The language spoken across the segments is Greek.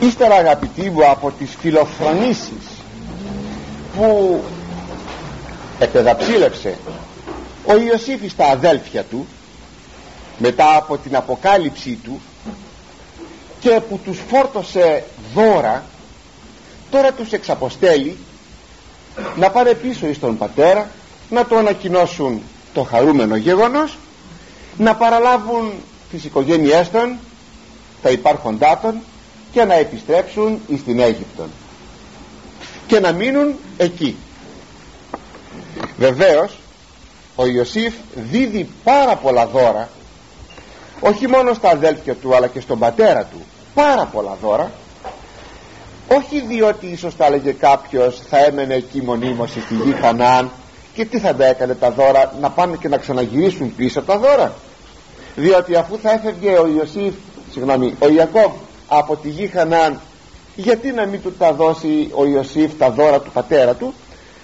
ύστερα αγαπητοί μου από τις φιλοφρονήσεις που επεδαψίλευσε ο Ιωσήφ στα αδέλφια του μετά από την αποκάλυψή του και που τους φόρτωσε δώρα τώρα τους εξαποστέλει να πάνε πίσω εις τον πατέρα να το ανακοινώσουν το χαρούμενο γεγονός να παραλάβουν τις οικογένειές των τα υπάρχοντά των και να επιστρέψουν εις την Αίγυπτο και να μείνουν εκεί. Βεβαίως ο Ιωσήφ δίδει πάρα πολλά δώρα όχι μόνο στα αδέλφια του αλλά και στον πατέρα του. Πάρα πολλά δώρα. Όχι διότι ίσως θα έλεγε κάποιος θα έμενε εκεί μονίμως στη γη Χανάν και τι θα τα έκανε τα δώρα να πάνε και να ξαναγυρίσουν πίσω τα δώρα διότι αφού θα έφευγε ο Ιωσήφ συγγνώμη ο Ιακώβ από τη γη Χανάν γιατί να μην του τα δώσει ο Ιωσήφ τα δώρα του πατέρα του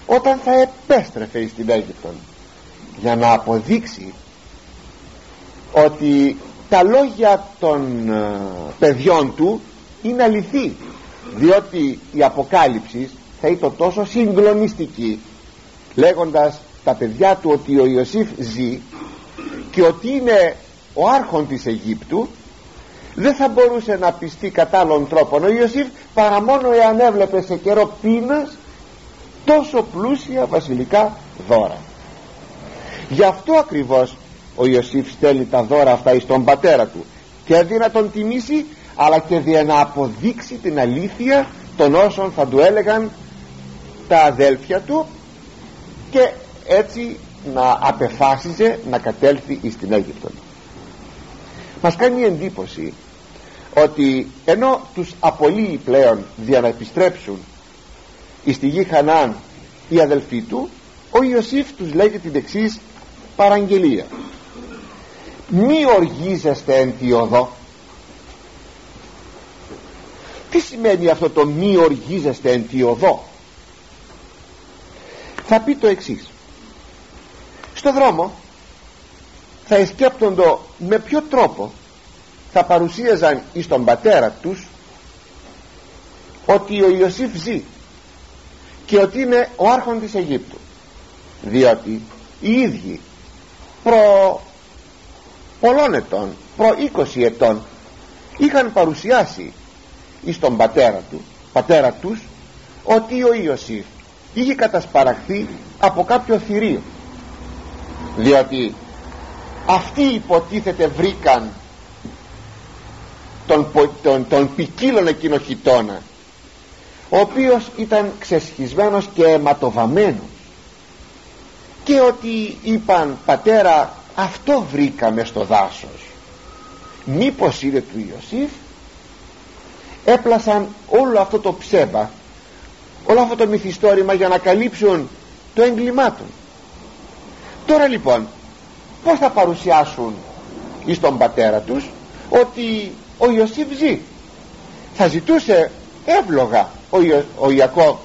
όταν θα επέστρεφε στην Αίγυπτο για να αποδείξει ότι τα λόγια των ε, παιδιών του είναι αληθή διότι η αποκάλυψη θα ήταν τόσο συγκλονιστική λέγοντας τα παιδιά του ότι ο Ιωσήφ ζει και ότι είναι ο άρχον της Αιγύπτου δεν θα μπορούσε να πιστεί κατά άλλων τρόπων ο Ιωσήφ παρά μόνο εάν έβλεπε σε καιρό πείνας τόσο πλούσια βασιλικά δώρα. Γι' αυτό ακριβώς ο Ιωσήφ στέλνει τα δώρα αυτά εις τον πατέρα του. Και δει να τον τιμήσει αλλά και δι' να αποδείξει την αλήθεια των όσων θα του έλεγαν τα αδέλφια του και έτσι να απεφάσιζε να κατέλθει εις την Αίγυπτο μας κάνει εντύπωση ότι ενώ τους απολύει πλέον για να επιστρέψουν εις τη γη Χανάν οι αδελφοί του ο Ιωσήφ τους λέγει την εξής παραγγελία. Μη οργίζεστε εν τη οδό τι σημαίνει αυτό το μη οργίζεστε εν τη οδό θα πει το εξής. Στο δρόμο θα εσκέπτοντο με ποιο τρόπο θα παρουσίαζαν εις τον πατέρα τους ότι ο Ιωσήφ ζει και ότι είναι ο άρχον της Αιγύπτου. Διότι οι ίδιοι προ πολλών ετών προ 20 ετών είχαν παρουσιάσει εις τον πατέρα του πατέρα τους ότι ο Ιωσήφ είχε κατασπαραχθεί από κάποιο θηρίο. Διότι αυτοί υποτίθεται βρήκαν τον, τον, τον ποικίλον εκείνο χιτώνα ο οποίος ήταν ξεσχισμένος και αιματοβαμένος και ότι είπαν πατέρα αυτό βρήκαμε στο δάσος. Μήπως είναι του Ιωσήφ; Έπλασαν όλο αυτό το ψέμα όλο αυτό το μυθιστόρημα για να καλύψουν το έγκλημά του. Τώρα λοιπόν πως θα παρουσιάσουν εις τον πατέρα τους ότι ο Ιωσήφ ζει; Θα ζητούσε εύλογα ο, Ιο, ο Ιακώβ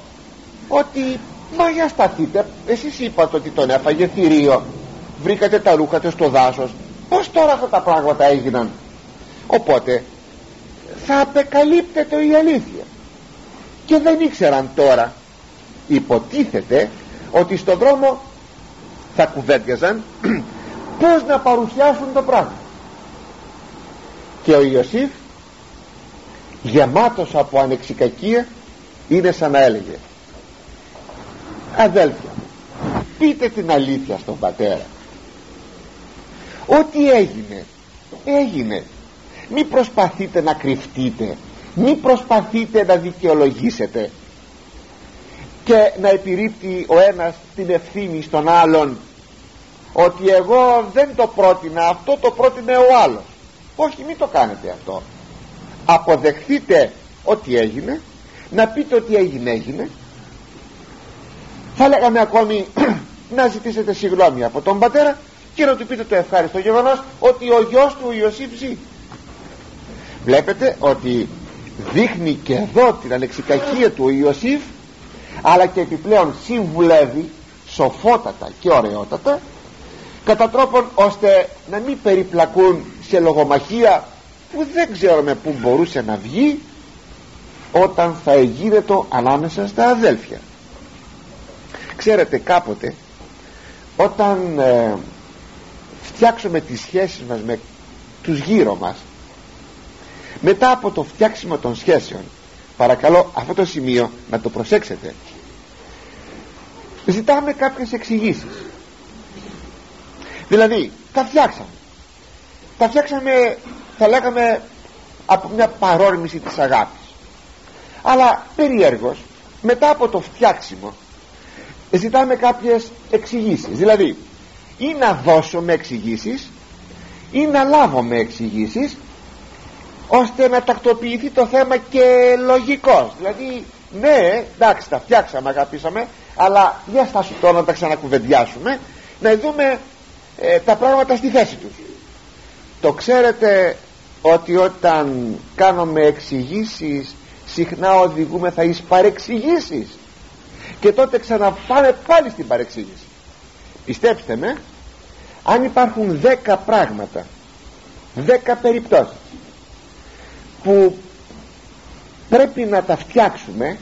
ότι μα για σταθείτε εσείς είπατε ότι τον έφαγε θηρίο. Βρήκατε τα ρούχα του στο δάσος. Πως τώρα αυτά τα πράγματα έγιναν; Οπότε θα απεκαλύπτεται η αλήθεια. Και δεν ήξεραν τώρα. Υποτίθεται ότι στον δρόμο θα κουβέντιαζαν πως να παρουσιάσουν το πράγμα. Και ο Ιωσήφ γεμάτος από ανεξικακία είναι σαν να έλεγε αδέλφια πείτε την αλήθεια στον πατέρα. Ό,τι έγινε έγινε. Μη προσπαθείτε να κρυφτείτε. Μη προσπαθείτε να δικαιολογήσετε. Και να επιρρύπτει ο ένας την ευθύνη στον άλλον ότι εγώ δεν το πρότεινα αυτό το πρότεινε ο άλλος. Όχι μην το κάνετε αυτό. Αποδεχθείτε ότι έγινε να πείτε ότι έγινε έγινε. Θα λέγαμε ακόμη να ζητήσετε συγγνώμη από τον πατέρα και να του πείτε το ευχάριστο γεγονός ότι ο γιος του ο Ιωσήφ ζει βλέπετε ότι δείχνει και εδώ την ανεξικακία του ο Ιωσήφ αλλά και επιπλέον συμβουλεύει σοφότατα και ωραιότατα κατά τρόπον ώστε να μην περιπλακούν σε λογομαχία που δεν ξέρουμε πού μπορούσε να βγει όταν θα εγείρετο ανάμεσα στα αδέλφια ξέρετε κάποτε όταν ε, φτιάξουμε τις σχέσεις μας με τους γύρω μας μετά από το φτιάξιμο των σχέσεων παρακαλώ αυτό το σημείο να το προσέξετε ζητάμε κάποιες εξηγήσεις. Δηλαδή τα φτιάξαμε. Τα φτιάξαμε θα λέγαμε από μια παρόρμηση της αγάπης. Αλλά περιέργως μετά από το φτιάξιμο ζητάμε κάποιες εξηγήσεις. δηλαδή ή να δώσουμε εξηγήσεις ή να λάβουμε εξηγήσεις ώστε να τακτοποιηθεί το θέμα και λογικός. Δηλαδή ναι εντάξει τα φτιάξαμε αγαπήσαμε αλλά για στάσου τώρα να τα ξανακουβεντιάσουμε να δούμε ε, τα πράγματα στη θέση τους. Το ξέρετε ότι όταν κάνουμε εξηγήσεις συχνά οδηγούμε θα εις παρεξηγήσεις. Και τότε ξαναπάμε πάλι στην παρεξήγηση. Πιστέψτε με αν υπάρχουν δέκα πράγματα δέκα περιπτώσεις που πρέπει να τα φτιάξουμε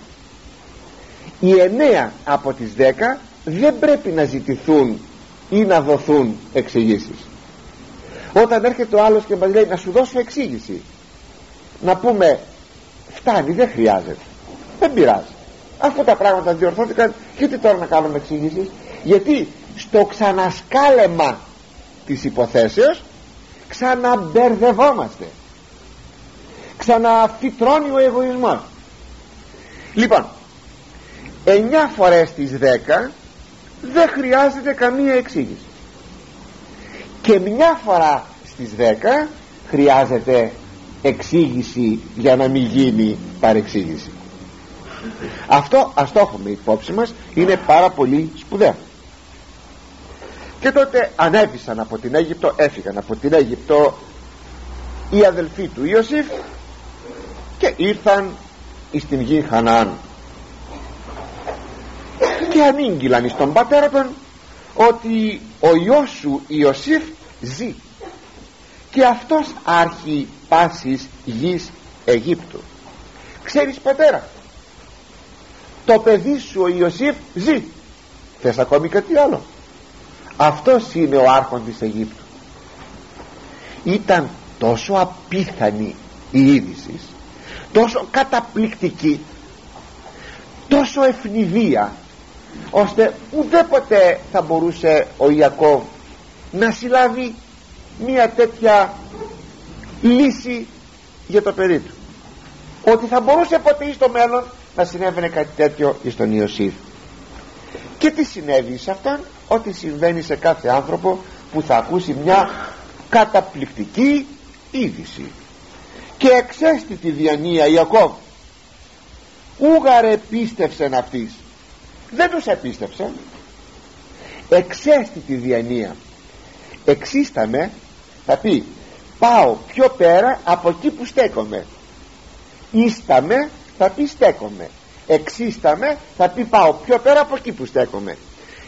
οι εννέα από τις δέκα δεν πρέπει να ζητηθούν ή να δοθούν εξηγήσεις. Όταν έρχεται ο άλλος και μας λέει να σου δώσω εξήγηση να πούμε φτάνει δεν χρειάζεται. Δεν πειράζει. Αφού τα πράγματα διορθώθηκαν γιατί τώρα να κάνουμε εξήγησης γιατί στο ξανασκάλεμα της υποθέσεως ξαναμπερδευόμαστε. Ξαναφυτρώνει ο εγωισμός. Λοιπόν 9 φορές στις 10 δεν χρειάζεται καμία εξήγηση. Και μια φορά στις 10 χρειάζεται εξήγηση για να μην γίνει παρεξήγηση. Αυτό ας το έχουμε υπόψη μας είναι πάρα πολύ σπουδαίο. Και τότε ανέβησαν από την Αίγυπτο έφυγαν από την Αίγυπτο οι αδελφοί του Ιωσήφ και ήρθαν στην γη Χανάν και ανήγγυλαν στον πατέρα των ότι ο Υιός σου Ιωσήφ ζει. Και αυτός άρχει πάσης γης Αιγύπτου. Ξέρεις πατέρα το παιδί σου ο Ιωσήφ ζει. Θες ακόμη κάτι άλλο; Αυτός είναι ο άρχον της Αιγύπτου. Ήταν τόσο απίθανη η είδηση τόσο καταπληκτική τόσο ευνηδία ώστε ουδέποτε θα μπορούσε ο Ιακώβ να συλλάβει μια τέτοια λύση για το παιδί του. Ότι θα μπορούσε ποτέ στο μέλλον να συνέβαινε κάτι τέτοιο στον Ιωσήφ. Και τι συνέβη σε αυτόν; Ότι συμβαίνει σε κάθε άνθρωπο που θα ακούσει μια καταπληκτική είδηση. Και εξέστητη διανία Ιακώβ. Ούγαρε πίστευσεν αυτής δεν τους επίστεψε. Εξέστητη διανία. Εξίσταμε θα πει πάω πιο πέρα από εκεί που στέκομαι ίσταμε θα πει στέκομαι εξίσταμε θα πει πάω πιο πέρα από εκεί που στέκομαι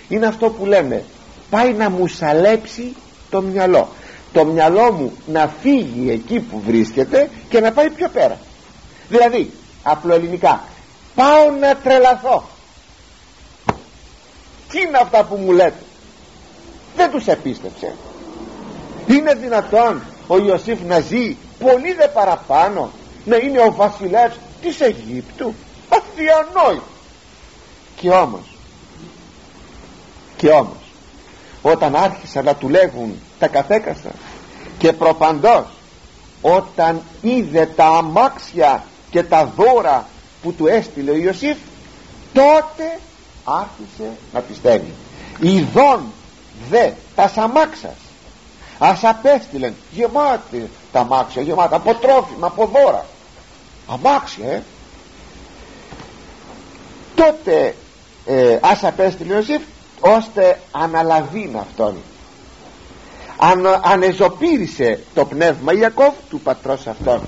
είναι αυτό που λέμε. Πάει να μου σαλέψει το μυαλό. Το μυαλό μου να φύγει εκεί που βρίσκεται και να πάει πιο πέρα. Δηλαδή απλοελληνικά πάω να τρελαθώ τι είναι αυτά που μου λέτε; Δεν τους επίστεψε. Είναι δυνατόν ο Ιωσήφ να ζει πολύ δε παραπάνω να είναι ο βασιλεύς της Αιγύπτου; Αδιανόητο και όμως και όμως όταν άρχισαν να του λέγουν τα καθέκαστα και προπαντός όταν είδε τα αμάξια και τα δώρα που του έστειλε ο Ιωσήφ τότε άρχισε να πιστεύει. Ειδών δε τα σαμάξας. Ας απέστειλεν γεμάτη τα αμάξια γεμάτα από τρόφιμα από δώρα. Αμάξια ε. Τότε ε, ας απέστειλε ο Ιωσήφ ώστε αναλαβήν αυτόν. Αν, ανεζωπήρισε το πνεύμα Ιακώβ του πατρός αυτόν.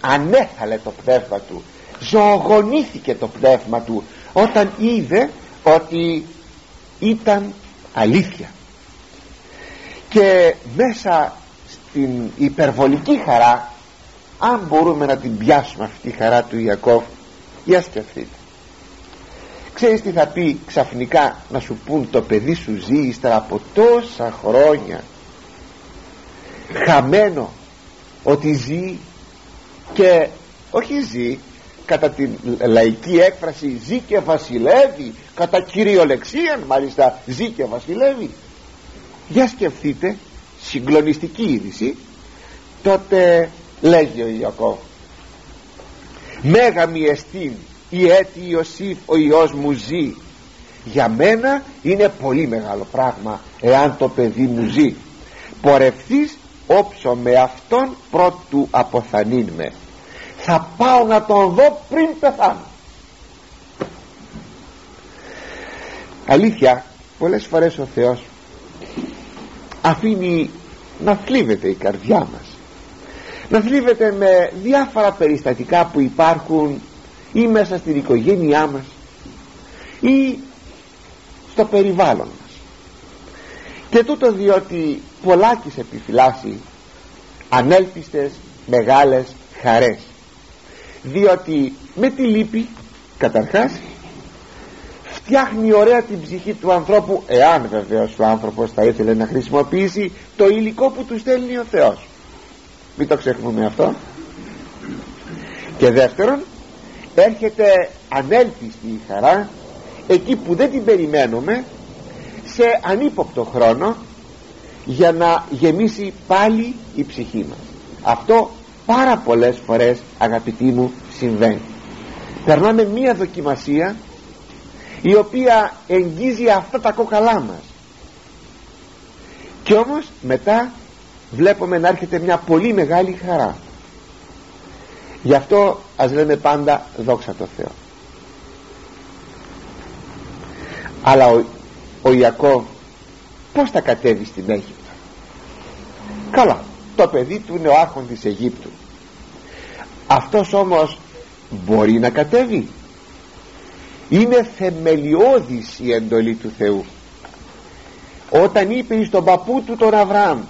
Ανέθαλε το πνεύμα του. Ζωογονήθηκε το πνεύμα του όταν είδε ότι ήταν αλήθεια. Και μέσα στην υπερβολική χαρά αν μπορούμε να την πιάσουμε αυτή τη χαρά του Ιακώβ για σκεφτείτε. Ξέρεις τι θα πει ξαφνικά να σου πούν το παιδί σου ζει ύστερα από τόσα χρόνια χαμένο ότι ζει και όχι ζει κατά την λαϊκή έκφραση ζει και βασιλεύει κατά κυριολεξία μάλιστα ζει και βασιλεύει. Για σκεφτείτε συγκλονιστική είδηση τότε λέγει ο Ιακώβ Μέγα μη εστίν η έτη Ιωσήφ ο Υιός μου ζει. Για μένα είναι πολύ μεγάλο πράγμα εάν το παιδί μου ζει. Πορευθείς όψω με αυτόν πρώτου αποθανήν με θα πάω να τον δω πριν πεθάνω. Αλήθεια πολλές φορές ο Θεός αφήνει να θλίβεται η καρδιά μας. Να θλίβεται με διάφορα περιστατικά που υπάρχουν ή μέσα στην οικογένειά μας ή στο περιβάλλον μας. Και τούτο διότι πολλάκις επιφυλάσσει ανέλπιστες μεγάλες χαρές διότι με τη λύπη καταρχάς φτιάχνει ωραία την ψυχή του ανθρώπου εάν βεβαίως ο άνθρωπος θα ήθελε να χρησιμοποιήσει το υλικό που του στέλνει ο Θεός. Μην το ξεχνούμε αυτό. Και δεύτερον έρχεται ανέλπιστη η χαρά εκεί που δεν την περιμένουμε σε ανύποπτο χρόνο για να γεμίσει πάλι η ψυχή μας. Αυτό πάρα πολλές φορές αγαπητοί μου συμβαίνει. Περνάμε μία δοκιμασία η οποία εγγίζει αυτά τα κόκαλά μας. Και όμως μετά βλέπουμε να έρχεται μια πολύ μεγάλη χαρά. Γι' αυτό ας λέμε πάντα δόξα τω Θεώ. Αλλά ο, ο Ιακώβ πως θα κατέβει στην Αίγυπτο; Καλά το παιδί του είναι ο άρχον της Αιγύπτου αυτός όμως μπορεί να κατέβει. Είναι θεμελιώδης η εντολή του Θεού. Όταν είπε στον παππού του τον Αβραάμ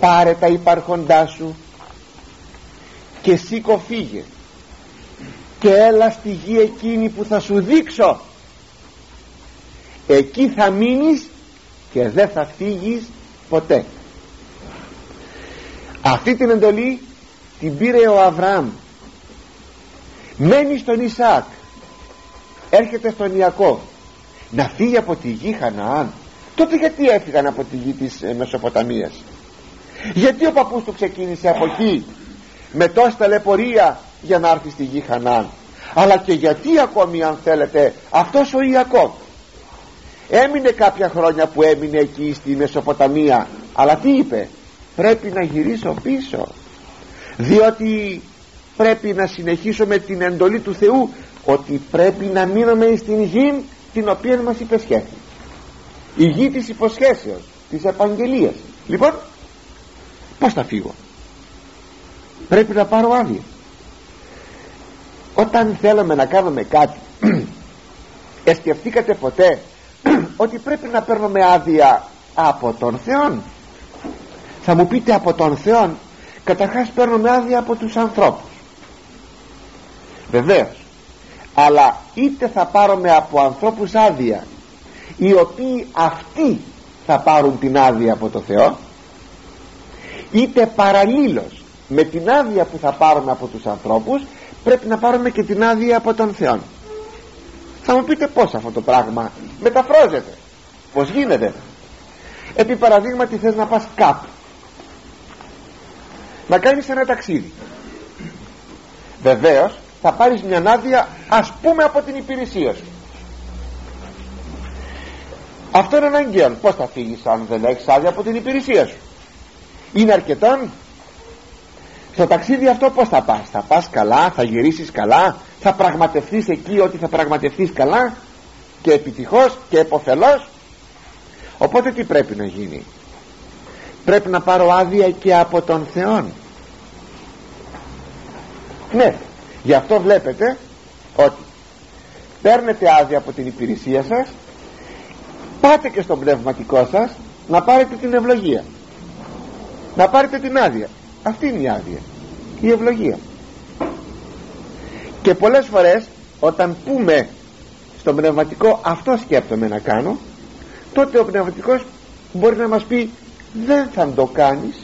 πάρε τα υπάρχοντά σου και σήκω φύγε και έλα στη γη εκείνη που θα σου δείξω. Εκεί θα μείνεις και δεν θα φύγεις ποτέ αυτή την εντολή την πήρε ο Αβραάμ. Μένει στον Ισάκ. Έρχεται στον Ιακώ να φύγει από τη γη Χαναάν. Τότε γιατί έφυγαν από τη γη της ε, Μεσοποταμίας; Γιατί ο παππούς του ξεκίνησε από εκεί; Με τόση ταλαιπωρία για να έρθει στη γη Χανάν αλλά και γιατί ακόμη αν θέλετε αυτός ο Ιακώβ; Έμεινε κάποια χρόνια που έμεινε εκεί στη Μεσοποταμία. Αλλά τι είπε; Πρέπει να γυρίσω πίσω διότι πρέπει να συνεχίσω με την εντολή του Θεού ότι πρέπει να μείνουμε στην γη την οποία μας υπεσχέθη. Η γη της υποσχέσεως της επαγγελίας. Λοιπόν πως θα φύγω; Πρέπει να πάρω άδεια. Όταν θέλουμε να κάνουμε κάτι εσκεφτήκατε ποτέ ότι πρέπει να παίρνουμε άδεια από τον Θεό θα μου πείτε από τον Θεό καταρχάς παίρνουμε άδεια από τους ανθρώπους. Βεβαίως. Αλλά είτε θα πάρουμε από ανθρώπους άδεια οι οποίοι αυτοί θα πάρουν την άδεια από το Θεό είτε παραλλήλως με την άδεια που θα πάρουμε από τους ανθρώπους πρέπει να πάρουμε και την άδεια από τον Θεό. Θα μου πείτε πως αυτό το πράγμα μεταφράζεται πως γίνεται. Επί παραδείγματι θες να πας κάπου να κάνεις ένα ταξίδι. Βεβαίως θα πάρεις μια άδεια ας πούμε από την υπηρεσία σου. Αυτό είναι αναγκαίο. Πως θα φύγεις αν δεν έχεις άδεια από την υπηρεσία σου. Είναι αρκετόν. Στο ταξίδι αυτό πως θα πας; Θα πας καλά, θα γυρίσεις καλά θα πραγματευτείς εκεί ότι θα πραγματευτείς καλά και επιτυχώς και εποφελώς οπότε τι πρέπει να γίνει; Πρέπει να πάρω άδεια και από τον Θεό ναι. Γι' αυτό βλέπετε ότι παίρνετε άδεια από την υπηρεσία σας πάτε και στον πνευματικό σας να πάρετε την ευλογία. Να πάρετε την άδεια. Αυτή είναι η άδεια. Η ευλογία. Και πολλές φορές όταν πούμε στο πνευματικό αυτό σκέπτομαι να κάνω τότε ο πνευματικός μπορεί να μας πει δεν θα το κάνεις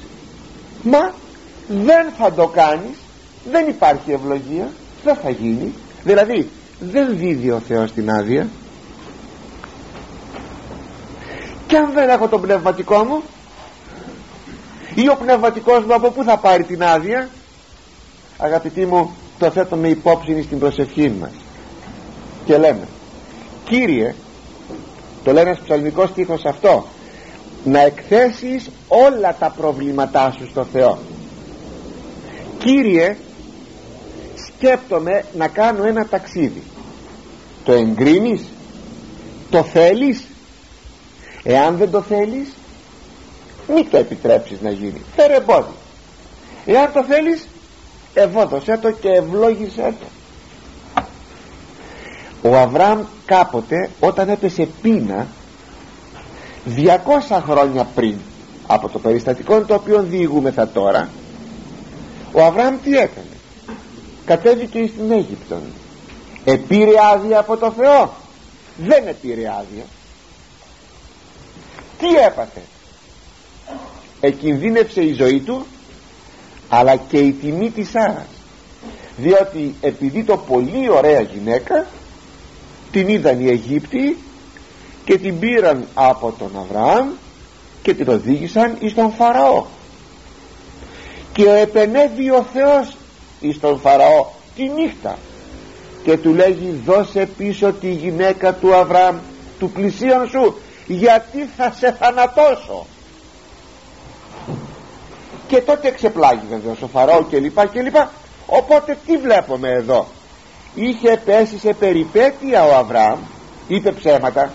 μα δεν θα το κάνεις δεν υπάρχει ευλογία. Δεν θα γίνει. Δηλαδή δεν δίδει ο Θεός την άδεια. Και αν δεν έχω τον πνευματικό μου ή ο πνευματικός μου από πού θα πάρει την άδεια; Αγαπητοί μου το θέτουμε υπόψη στην προσευχή μας. Και λέμε Κύριε το λένε ένας ψαλμικός στίχος αυτό να εκθέσεις όλα τα προβλήματά σου στο Θεό Κύριε σκέπτομαι να κάνω ένα ταξίδι. Το εγκρίνεις; Το θέλεις; Εάν δεν το θέλεις μη το επιτρέψεις να γίνει. Φέρε εμπόδιο. Εάν το θέλεις ευόδωσέ το και ευλόγησέ το. Ο Αβραάμ κάποτε όταν έπεσε πείνα 200 χρόνια πριν από το περιστατικό το οποίο διηγούμεθα τώρα ο Αβραάμ τι έκανε; Κατέβηκε στην Αίγυπτον. Επήρε άδεια από το Θεό. Δεν επήρε άδεια. Τι έπαθε; Εκινδύνευσε η ζωή του αλλά και η τιμή της Σάρας διότι επειδή το πολύ ωραία γυναίκα την είδαν οι Αιγύπτιοι και την πήραν από τον Αβραάμ και την οδήγησαν εις τον Φαραώ. Και επενέβη ο Θεός εις τον Φαραώ τη νύχτα και του λέγει δώσε πίσω τη γυναίκα του Αβραάμ του πλησίον σου γιατί θα σε θανατώσω και τότε ξεπλάγει βεβαίως ο Φαραώ και λοιπά και λοιπά. Οπότε τι βλέπουμε εδώ; Είχε πέσει σε περιπέτεια ο Αβραάμ είπε ψέματα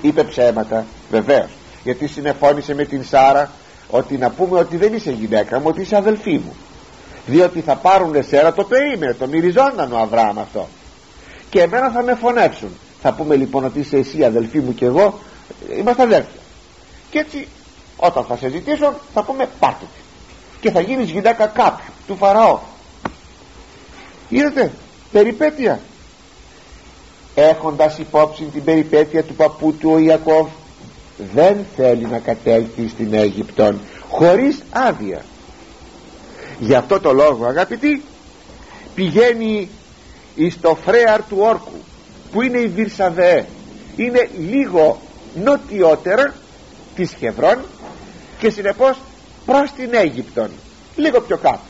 είπε ψέματα βεβαίως γιατί συνεφώνησε με την Σάρα ότι να πούμε ότι δεν είσαι γυναίκα μου ότι είσαι αδελφή μου διότι θα πάρουν εσένα το περίμενε το μυριζόνταν ο Αβραάμ αυτό. Και εμένα θα με φωνεύσουν θα πούμε λοιπόν ότι είσαι εσύ αδελφή μου και εγώ είμαστε αδέλφια και έτσι όταν θα σε ζητήσουν θα πούμε πάρτε και θα γίνεις γυναίκα κάποιου του Φαραώ. Είδατε περιπέτεια. Έχοντας υπόψη την περιπέτεια του παππού του ο Ιακώβ δεν θέλει να κατέλθει στην Αίγυπτον χωρίς άδεια γι' αυτό το λόγο αγαπητοί πηγαίνει εις το φρέαρ του όρκου που είναι η Βυρσαβέ. Είναι λίγο νοτιότερα της Χευρών και συνεπώς προς την Αίγυπτον λίγο πιο κάτω.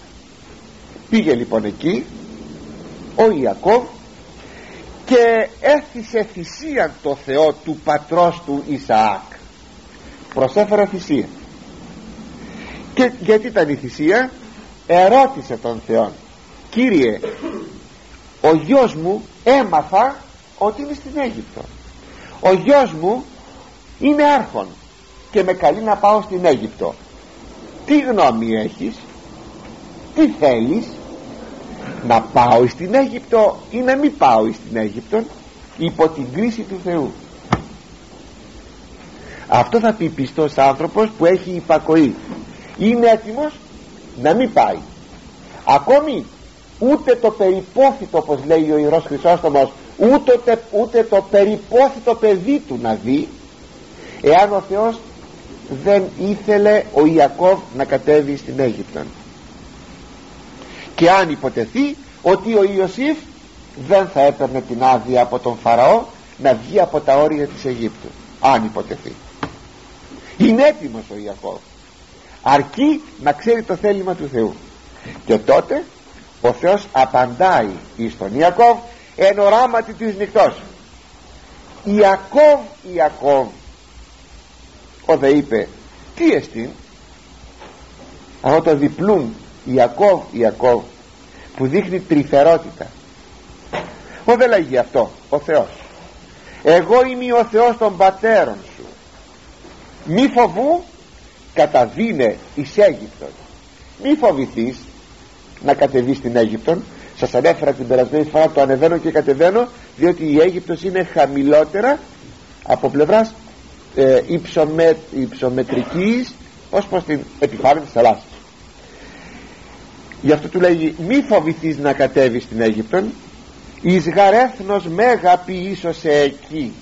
Πήγε λοιπόν εκεί ο Ιακώβ και έθισε θυσία το Θεό του πατρός του Ισαάκ. Προσέφερε θυσία. Και γιατί ήταν η θυσία; Ερώτησε τον Θεό Κύριε ο γιος μου έμαθα ότι είναι στην Αίγυπτο. Ο γιος μου είναι άρχον και με καλεί να πάω στην Αίγυπτο. Τι γνώμη έχεις; Τι θέλεις; Να πάω στην Αίγυπτο ή να μην πάω στην Αίγυπτο υπό την κρίση του Θεού αυτό θα πει πιστός άνθρωπος που έχει υπακοή. Είναι έτοιμος; Να μην πάει. Ακόμη ούτε το περιπόθητο όπως λέει ο Ιερός Χρυσόστομος ούτε, ούτε το περιπόθητο παιδί του να δει εάν ο Θεός δεν ήθελε ο Ιακώβ να κατέβει στην Αίγυπτο και αν υποτεθεί ότι ο Ιωσήφ δεν θα έπαιρνε την άδεια από τον Φαραώ να βγει από τα όρια της Αιγύπτου αν υποτεθεί. Είναι έτοιμος ο Ιακώβ αρκεί να ξέρει το θέλημα του Θεού. Και τότε ο Θεός απαντάει εις τον Ιακώβ εν οράματι της νυχτός. Ιακώβ Ιακώβ ο δε είπε τι εστίν αυτό το διπλούν Ιακώβ Ιακώβ που δείχνει τρυφερότητα ο δεν λέγει αυτό ο Θεός εγώ είμαι ο Θεός των πατέρων σου. Μη φοβού καταδίνε εις Αίγυπτον. Μη φοβηθείς να κατεβείς στην Αίγυπτον. Σας ανέφερα την περασμένη φορά το ανεβαίνω και κατεβαίνω διότι η Αίγυπτος είναι χαμηλότερα από πλευράς ε, υψομετρικής ως προς την επιφάνεια της θαλάσσης. Γι' αυτό του λέγει μη φοβηθείς να κατέβεις στην Αίγυπτον. Εις γαρέθνος μέγα ποιήσω σε εκεί.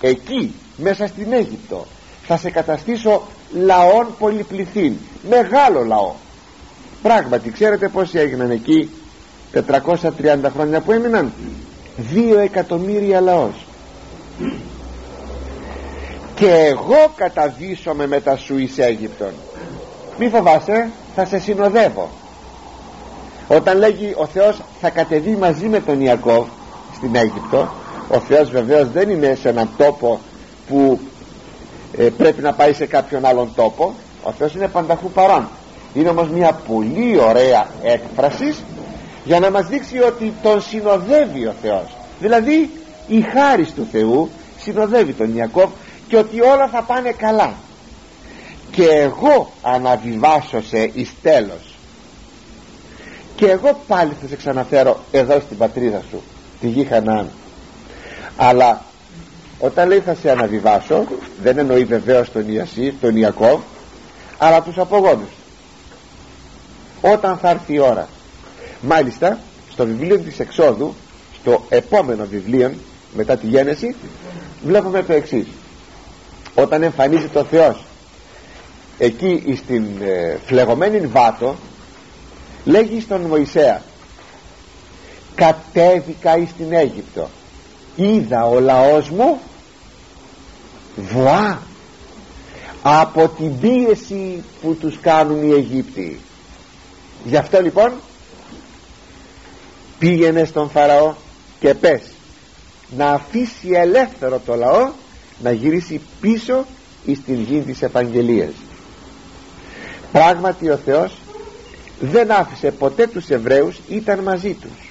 Εκεί μέσα στην Αίγυπτο θα σε καταστήσω λαών πολυπληθύν. Μεγάλο λαό. Πράγματι ξέρετε πόσοι έγιναν εκεί 430 χρόνια που έμειναν; Δύο εκατομμύρια λαός. Και εγώ καταδύσομαι μετά σου εις Αίγυπτον. Μη φοβάσαι θα σε συνοδεύω. Όταν λέγει ο Θεός θα κατεβεί μαζί με τον Ιακώβ στην Αίγυπτο ο Θεός βεβαίως δεν είναι σε έναν τόπο που ε, πρέπει να πάει σε κάποιον άλλον τόπο. Ο Θεός είναι πανταχού παρόν. Είναι όμως μια πολύ ωραία έκφραση για να μας δείξει ότι τον συνοδεύει ο Θεός. Δηλαδή η χάρη του Θεού συνοδεύει τον Ιακώβ και ότι όλα θα πάνε καλά. Και εγώ αναβιβάσω σε εις τέλος. Και εγώ πάλι θα σε ξαναφέρω εδώ στην πατρίδα σου τη γη Χανάν. Αλλά όταν λέει θα σε αναβιβάσω δεν εννοεί βεβαίως τον Ιασί, τον Ιακώβ αλλά τους απογόνους. Όταν θα έρθει η ώρα. Μάλιστα στο βιβλίο της Εξόδου στο επόμενο βιβλίο μετά τη Γένεση βλέπουμε το εξής. όταν εμφανίζεται ο Θεός εκεί στην ε, φλεγωμένη Βάτο λέγει στον Μωυσέα κατέβηκα εις την Αίγυπτο είδα ο λαός μου βουά από την πίεση που τους κάνουν οι Αιγύπτιοι. Γι' αυτό λοιπόν πήγαινε στον Φαραώ και πες να αφήσει ελεύθερο το λαό να γυρίσει πίσω εις την γη της Επαγγελίας. Πράγματι ο Θεός δεν άφησε ποτέ τους Εβραίους ήταν μαζί τους.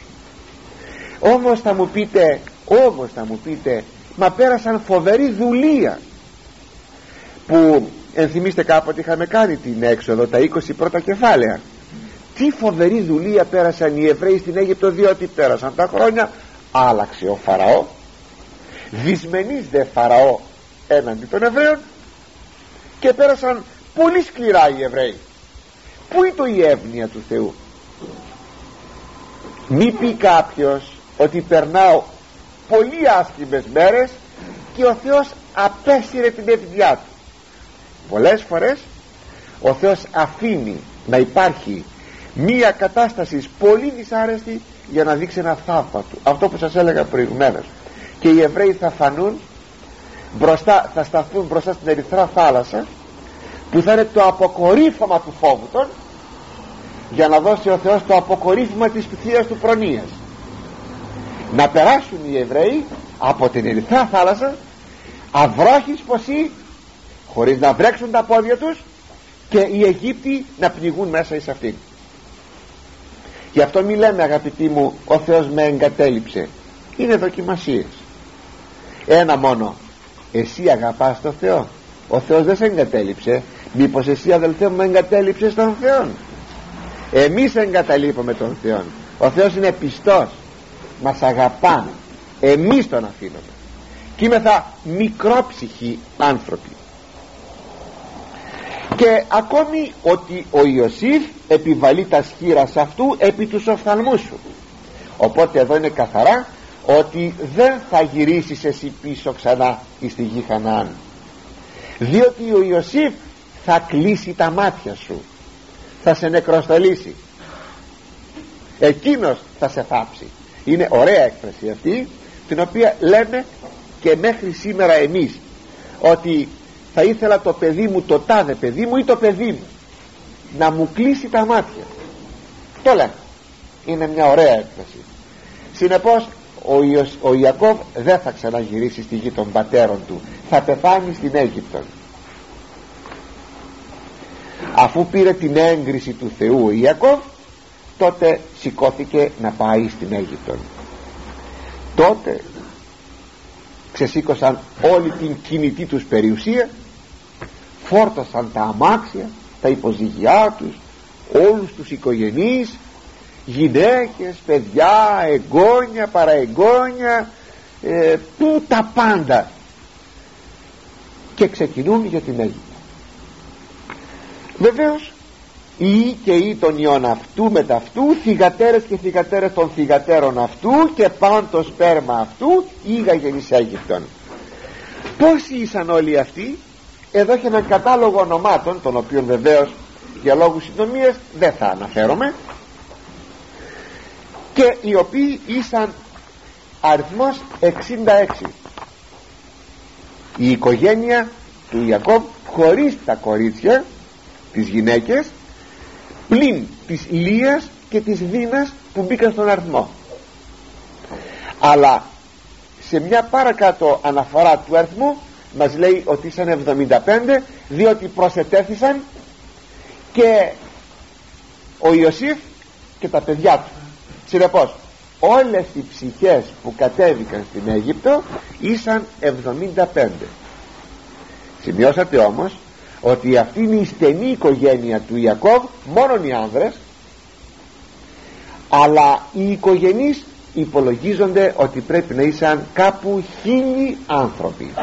Όμως θα μου πείτε όμως θα μου πείτε μα πέρασαν φοβερή δουλεία. Που ενθυμίστε κάποτε είχαμε κάνει την έξοδο τα 20 πρώτα κεφάλαια. Τι φοβερή δουλεία πέρασαν οι Εβραίοι στην Αίγυπτο διότι πέρασαν τα χρόνια. Άλλαξε ο Φαραώ. Δυσμενής δε Φαραώ έναντι των Εβραίων. Και πέρασαν πολύ σκληρά οι Εβραίοι. Πού είναι το η εύνοια του Θεού; Μη πει κάποιος ότι περνάω πολύ άσχημες μέρες και ο Θεός απέσυρε την ευδιά του. Πολλές φορές ο Θεός αφήνει να υπάρχει μία κατάσταση πολύ δυσάρεστη για να δείξει ένα θαύμα του. Αυτό που σας έλεγα προηγουμένως. Και οι Εβραίοι θα φανούν μπροστά, θα σταθούν μπροστά στην ερυθρά θάλασσα που θα είναι το αποκορύφωμα του φόβου των για να δώσει ο Θεός το αποκορύφωμα της Θείας του προνοίας να περάσουν οι Εβραίοι από την ερυθρά θάλασσα αυρόχης ποσί χωρίς να βρέξουν τα πόδια τους και οι Αιγύπτιοι να πνιγούν μέσα εις αυτήν. Γι' αυτό μη λέμε αγαπητοί μου ο Θεός με εγκατέλειψε είναι δοκιμασίες. Ένα μόνο. Εσύ αγαπάς τον Θεό. Ο Θεός δεν σε εγκατέλειψε. Μήπως εσύ αδελφέ μου εγκατέλειψες τον Θεό εμείς εγκαταλείπουμε τον Θεό ο Θεός είναι πιστός μας αγαπά εμείς τον αφήνουμε. Και είμεθα μικρόψυχοι άνθρωποι. Και ακόμη ότι ο Ιωσήφ επιβαλεί τα σχήρας αυτού επί τους οφθαλμούς σου. Οπότε εδώ είναι καθαρά ότι δεν θα γυρίσεις εσύ πίσω ξανά στη γη Χανάν. Διότι ο Ιωσήφ θα κλείσει τα μάτια σου. Θα σε νεκροστολίσει εκείνος θα σε θάψει είναι ωραία έκφραση αυτή την οποία λέμε και μέχρι σήμερα εμείς ότι θα ήθελα το παιδί μου το τάδε παιδί μου ή το παιδί μου να μου κλείσει τα μάτια. Το λέμε. Είναι μια ωραία έκφραση. Συνεπώς ο, Ιος, ο Ιακώβ δεν θα ξαναγυρίσει στη γη των πατέρων του. Θα πεθάνει στην Αίγυπτο. Αφού πήρε την έγκριση του Θεού ο Ιακώβ τότε σηκώθηκε να πάει στην Αίγυπτο. Τότε ξεσήκωσαν όλη την κινητή τους περιουσία φόρτασαν τα αμάξια τα υποζυγιά τους όλους τους οικογενείς γυναίκες, παιδιά, εγγόνια, παραεγγόνια ε, που τα πάντα. Και ξεκινούν για την Αίγυπτο. Βεβαίως ή και ή των ιών αυτού με αυτού θυγατέρες και θυγατέρες των θυγατέρων αυτού και παν το σπέρμα αυτού ήγαγε εις Αίγυπτον. Πόσοι ήσαν όλοι αυτοί; Εδώ έχει έναν κατάλογο ονομάτων των οποίων βεβαίως για λόγους συντομίας δεν θα αναφέρομαι και οι οποίοι ήσαν αριθμός 66 η οικογένεια του Ιακώβ χωρίς τα κορίτσια τις γυναίκες πλην της Λίας και της Δίνας που μπήκαν στον αριθμό. Αλλά σε μια παρακάτω αναφορά του αριθμού μας λέει ότι ήσαν 75 διότι προσετέθησαν και ο Ιωσήφ και τα παιδιά του. Συνεπώς όλες οι ψυχές που κατέβηκαν στην Αίγυπτο ήσαν 75 σημειώσατε όμως ότι αυτή είναι η στενή οικογένεια του Ιακώβ μόνον οι άνδρες αλλά οι οικογενείς υπολογίζονται ότι πρέπει να ήσαν κάπου χίλιοι άνθρωποι.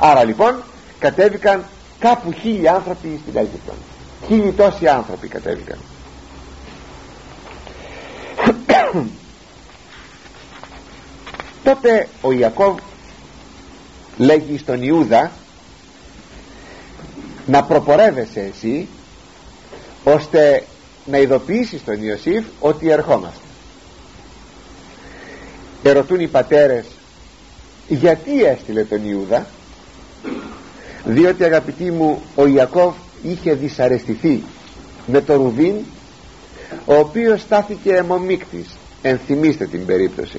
Άρα λοιπόν κατέβηκαν κάπου χίλιοι άνθρωποι στην Αίγυπτο. Χίλιοι τόσοι άνθρωποι κατέβηκαν. Τότε ο Ιακώβ λέγει στον Ιούδα να προπορεύεσαι εσύ ώστε να ειδοποιήσεις τον Ιωσήφ ότι ερχόμαστε. Ερωτούν οι πατέρες γιατί έστειλε τον Ιούδα διότι αγαπητοί μου ο Ιακώβ είχε δυσαρεστηθεί με τον Ρουβίν ο οποίος στάθηκε αιμομίκτης ενθυμίστε την περίπτωση.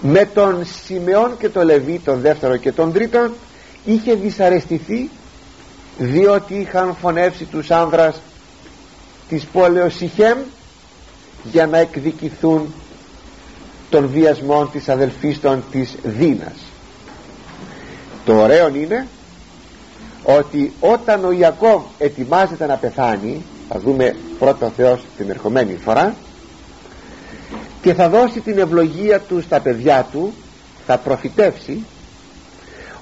Με τον Σιμεών και τον Λεβί τον δεύτερο και τον τρίτο είχε δυσαρεστηθεί διότι είχαν φωνεύσει τους άνδρας της πόλεως Σιχέμ για να εκδικηθούν των βιασμών της αδελφής των της Δίνας. Το ωραίο είναι ότι όταν ο Ιακώβ ετοιμάζεται να πεθάνει θα δούμε πρώτα ο Θεός την ερχομένη φορά και θα δώσει την ευλογία του στα παιδιά του θα προφητεύσει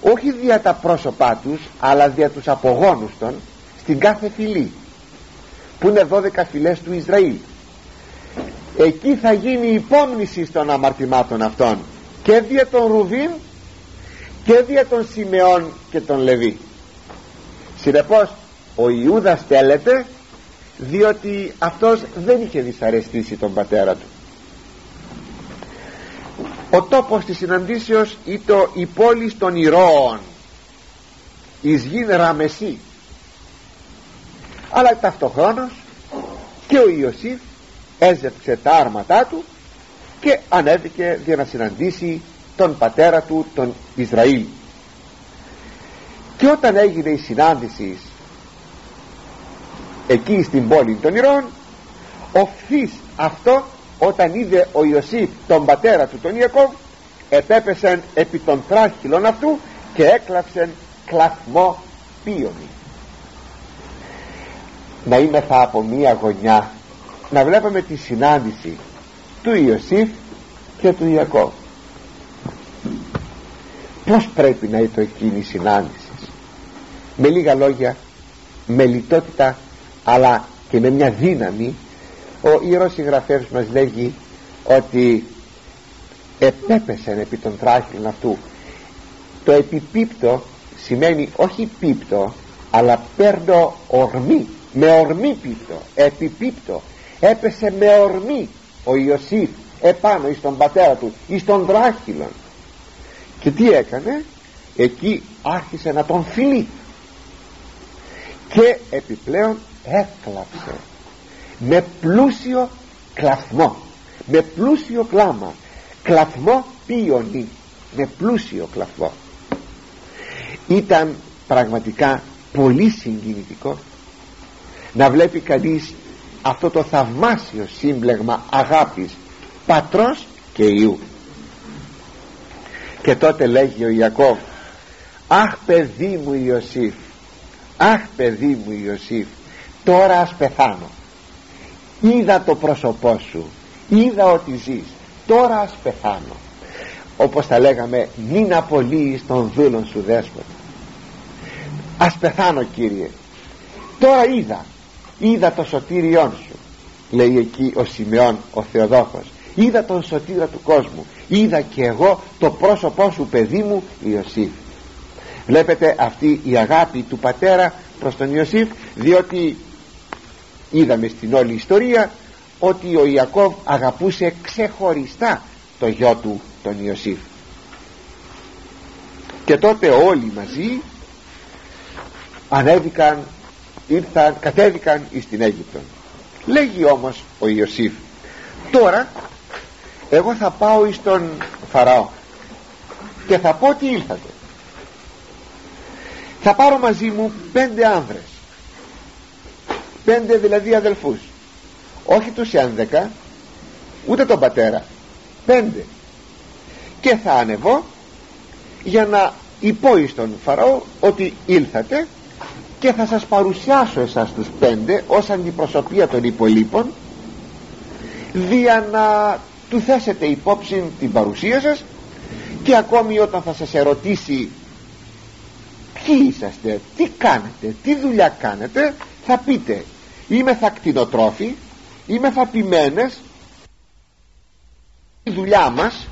όχι δια τα πρόσωπά τους αλλά δια τους απογόνους των στην κάθε φυλή που είναι 12 φυλές του Ισραήλ. Εκεί θα γίνει η υπόμνηση των αμαρτημάτων αυτών και δια των Ρουβίν και δια των Σιμεών και των Λεβί. Συνεπώς ο Ιούδας τέλεται διότι αυτός δεν είχε δυσαρεστήσει τον πατέρα του ο τόπος της συναντήσεως ήταν η πόλης των ηρώων. Εις γην Ραμεσί αλλά ταυτοχρόνως και ο Ιωσήφ έζευξε τα άρματά του και ανέβηκε για να συναντήσει τον πατέρα του τον Ισραήλ. Και όταν έγινε η συνάντηση εκεί στην πόλη των Ηρώων οφθής αυτό όταν είδε ο Ιωσήφ τον πατέρα του τον Ιακώβ επέπεσαν επί των τράχυλων αυτού και έκλαψεν κλαθμό πίονι να είμεθα από μία γωνιά να βλέπουμε τη συνάντηση του Ιωσήφ και του Ιακώβ. Πως πρέπει να είναι το εκείνη η συνάντηση; Με λίγα λόγια με λιτότητα αλλά και με μια δύναμη ο ιερός συγγραφέας μας λέγει ότι επέπεσαν επί των τράχυλων αυτού. Το επιπίπτω σημαίνει όχι πίπτω αλλά παίρνω ορμή με ορμή πίπτω επιπίπτω. Έπεσε με ορμή ο Ιωσήφ επάνω εις τον πατέρα του εις τον τράχυλων και τι έκανε; Εκεί άρχισε να τον φιλεί. Και επιπλέον έκλαψε με πλούσιο κλαθμό με πλούσιο κλάμα. Κλαθμό ποιονή με πλούσιο κλαθμό ήταν πραγματικά πολύ συγκινητικό να βλέπει κανείς αυτό το θαυμάσιο σύμπλεγμα αγάπης πατρός και ιού. Και τότε λέγει ο Ιακώβ αχ παιδί μου Ιωσήφ αχ παιδί μου Ιωσήφ τώρα ας πεθάνω είδα το πρόσωπό σου είδα ότι ζεις. Τώρα ας πεθάνω. Όπως τα λέγαμε μην απολύεις τον δούλον σου δέσποτα. Ας πεθάνω Κύριε. Τώρα είδα είδα το σωτήριόν σου λέει εκεί ο Σιμεών ο Θεοδόχος. Είδα τον σωτήρα του κόσμου. Είδα και εγώ το πρόσωπό σου παιδί μου Ιωσήφ. Βλέπετε αυτή η αγάπη του πατέρα προς τον Ιωσήφ διότι είδαμε στην όλη ιστορία ότι ο Ιακώβ αγαπούσε ξεχωριστά το γιο του τον Ιωσήφ. Και τότε όλοι μαζί ανέβηκαν ήρθαν, κατέβηκαν στην Αίγυπτο λέγει όμως ο Ιωσήφ τώρα εγώ θα πάω εις τον Φαραώ και θα πω ότι ήλθατε. Θα πάρω μαζί μου πέντε άνδρες πέντε δηλαδή αδελφούς. Όχι τους ένδεκα ούτε τον πατέρα. Πέντε. Και θα ανεβώ για να υπό εις τον Φαραώ ότι ήλθατε και θα σας παρουσιάσω εσάς τους πέντε ως αντιπροσωπεία των υπολείπων δια να του θέσετε υπόψη την παρουσία σας και ακόμη όταν θα σας ερωτήσει ποιοι είσαστε, τι κάνετε, τι δουλειά κάνετε θα πείτε είμαι θα κτηνοτρόφοι είμαι θα ποιμένες. Η δουλειά μας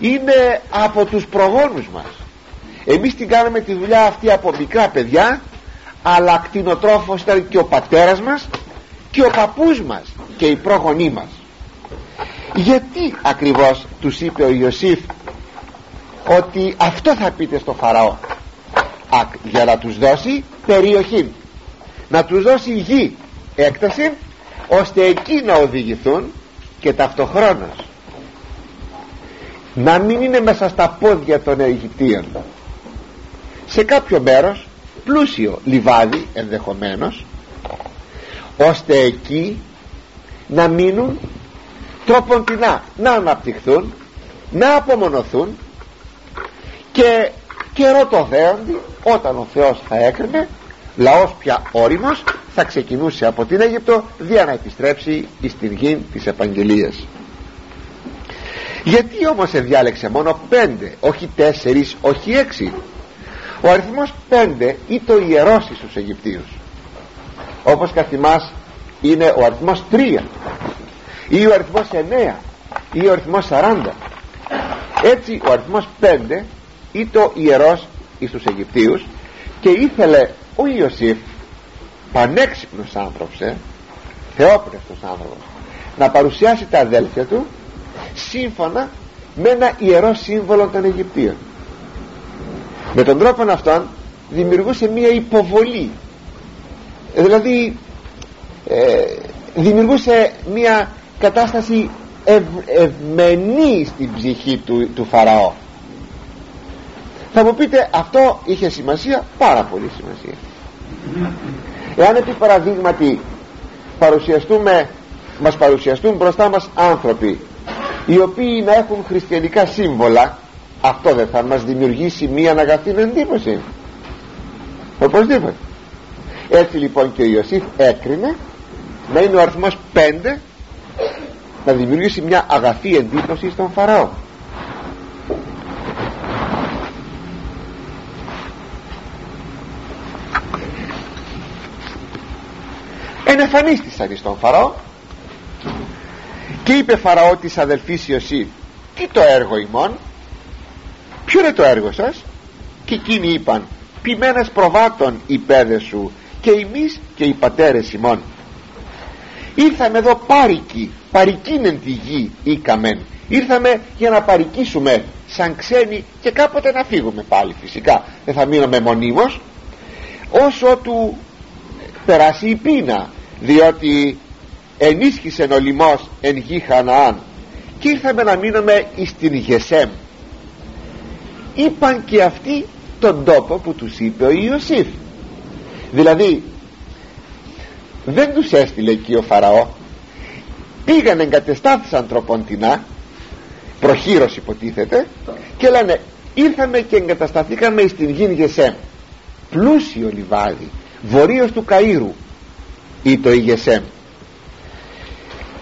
είναι από τους προγόνους μας. Εμείς την κάναμε τη δουλειά αυτή από μικρά παιδιά αλλά κτηνοτρόφος ήταν και ο πατέρας μας και ο παππούς μας και οι πρόγονοί μας. Γιατί ακριβώς τους είπε ο Ιωσήφ ότι αυτό θα πείτε στο Φαραώ; Για να τους δώσει περιοχή. Να τους δώσει γη έκταση ώστε εκεί να οδηγηθούν και ταυτοχρόνως. Να μην είναι μέσα στα πόδια των Αιγυπτίων. Σε κάποιο μέρος πλούσιο λιβάδι ενδεχομένως ώστε εκεί να μείνουν τροποντινά να αναπτυχθούν να απομονωθούν και καιρό το δέοντι όταν ο Θεός θα έκρινε λαός πια όριμος θα ξεκινούσε από την Αίγυπτο για να επιστρέψει στην γη της Επαγγελίας. Γιατί όμως διάλεξε μόνο πέντε όχι τέσσερις όχι έξι; Ο αριθμός πέντε ή το ιερός στους Αιγυπτίους όπως καθημάς είναι ο αριθμός τρία ή ο αριθμός εννέα ή ο αριθμός σαράντα. Έτσι ο αριθμός πέντε ή το ιερός στους Αιγυπτίους και ήθελε ο Ιωσήφ πανέξυπνος άνθρωπος ε, θεόπνευτος άνθρωπος να παρουσιάσει τα αδέλφια του σύμφωνα με ένα ιερό σύμβολο των Αιγυπτίων. Με τον τρόπο αυτόν δημιουργούσε μία υποβολή. Δηλαδή ε, δημιουργούσε μία κατάσταση ευ, ευμενή στην ψυχή του, του Φαραώ θα μου πείτε αυτό είχε σημασία πάρα πολύ σημασία. Εάν επί παραδείγματι παρουσιαστούμε μας παρουσιαστούν μπροστά μας άνθρωποι οι οποίοι να έχουν χριστιανικά σύμβολα αυτό δεν θα μας δημιουργήσει μία αγαθή εντύπωση. Οπωσδήποτε. Έτσι λοιπόν και ο Ιωσήφ έκρινε να είναι ο αριθμός 5 να δημιουργήσει μια αγαθή εντύπωση στον Φαραώ ενεφανίστησαν στον Φαραώ. Και είπε Φαραώ της αδελφής Ιωσήφ τι το έργο ημών; Ποιο είναι το έργο σας; Και εκείνοι είπαν ποιμένες προβάτων οι παιδες σου και εμείς και οι πατέρες ημών. Ήρθαμε εδώ πάρικοι παρικίνεν τη γη ήκαμεν. Ήρθαμε για να παρικίσουμε σαν ξένοι και κάποτε να φύγουμε πάλι φυσικά. Δεν θα μείνουμε μονίμως. Όσο του περάσει η πείνα διότι ενίσχυσε ο λοιμός εν γη Χαναάν και ήρθαμε να μείνουμε εις την Γεσέμ. Είπαν και αυτοί τον τόπο που τους είπε ο Ιωσήφ. Δηλαδή δεν τους έστειλε εκεί ο Φαραώ. Πήγαν εγκατεστάθησαν τροποντινά προχείρος υποτίθεται. Και λένε ήρθαμε και εγκατασταθήκαμε στην γη Γεσέμ. Πλούσιο λιβάδι βορείος του Καΐρου ή το Ιγεσέμ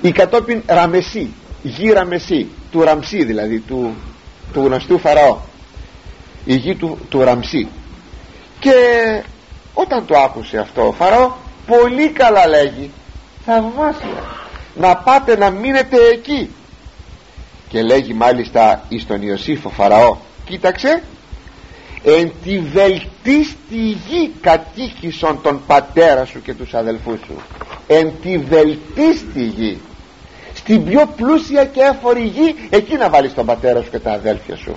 η κατόπιν Ραμεσί γη Ραμεσί του Ραμσί δηλαδή του, του γνωστού Φαραώ. Η γη του, του Ραμσί. Και όταν το άκουσε αυτό ο Φαραώ πολύ καλά λέγει θαυμάσια να πάτε να μείνετε εκεί και λέγει μάλιστα εις τον Ιωσήφ ο Φαραώ κοίταξε εν τη βελτίστη γη κατήχησον τον πατέρα σου και τους αδελφούς σου. Εν τη βελτίστη γη. Στην πιο πλούσια και έφορη γη εκεί να βάλεις τον πατέρα σου και τα αδέλφια σου.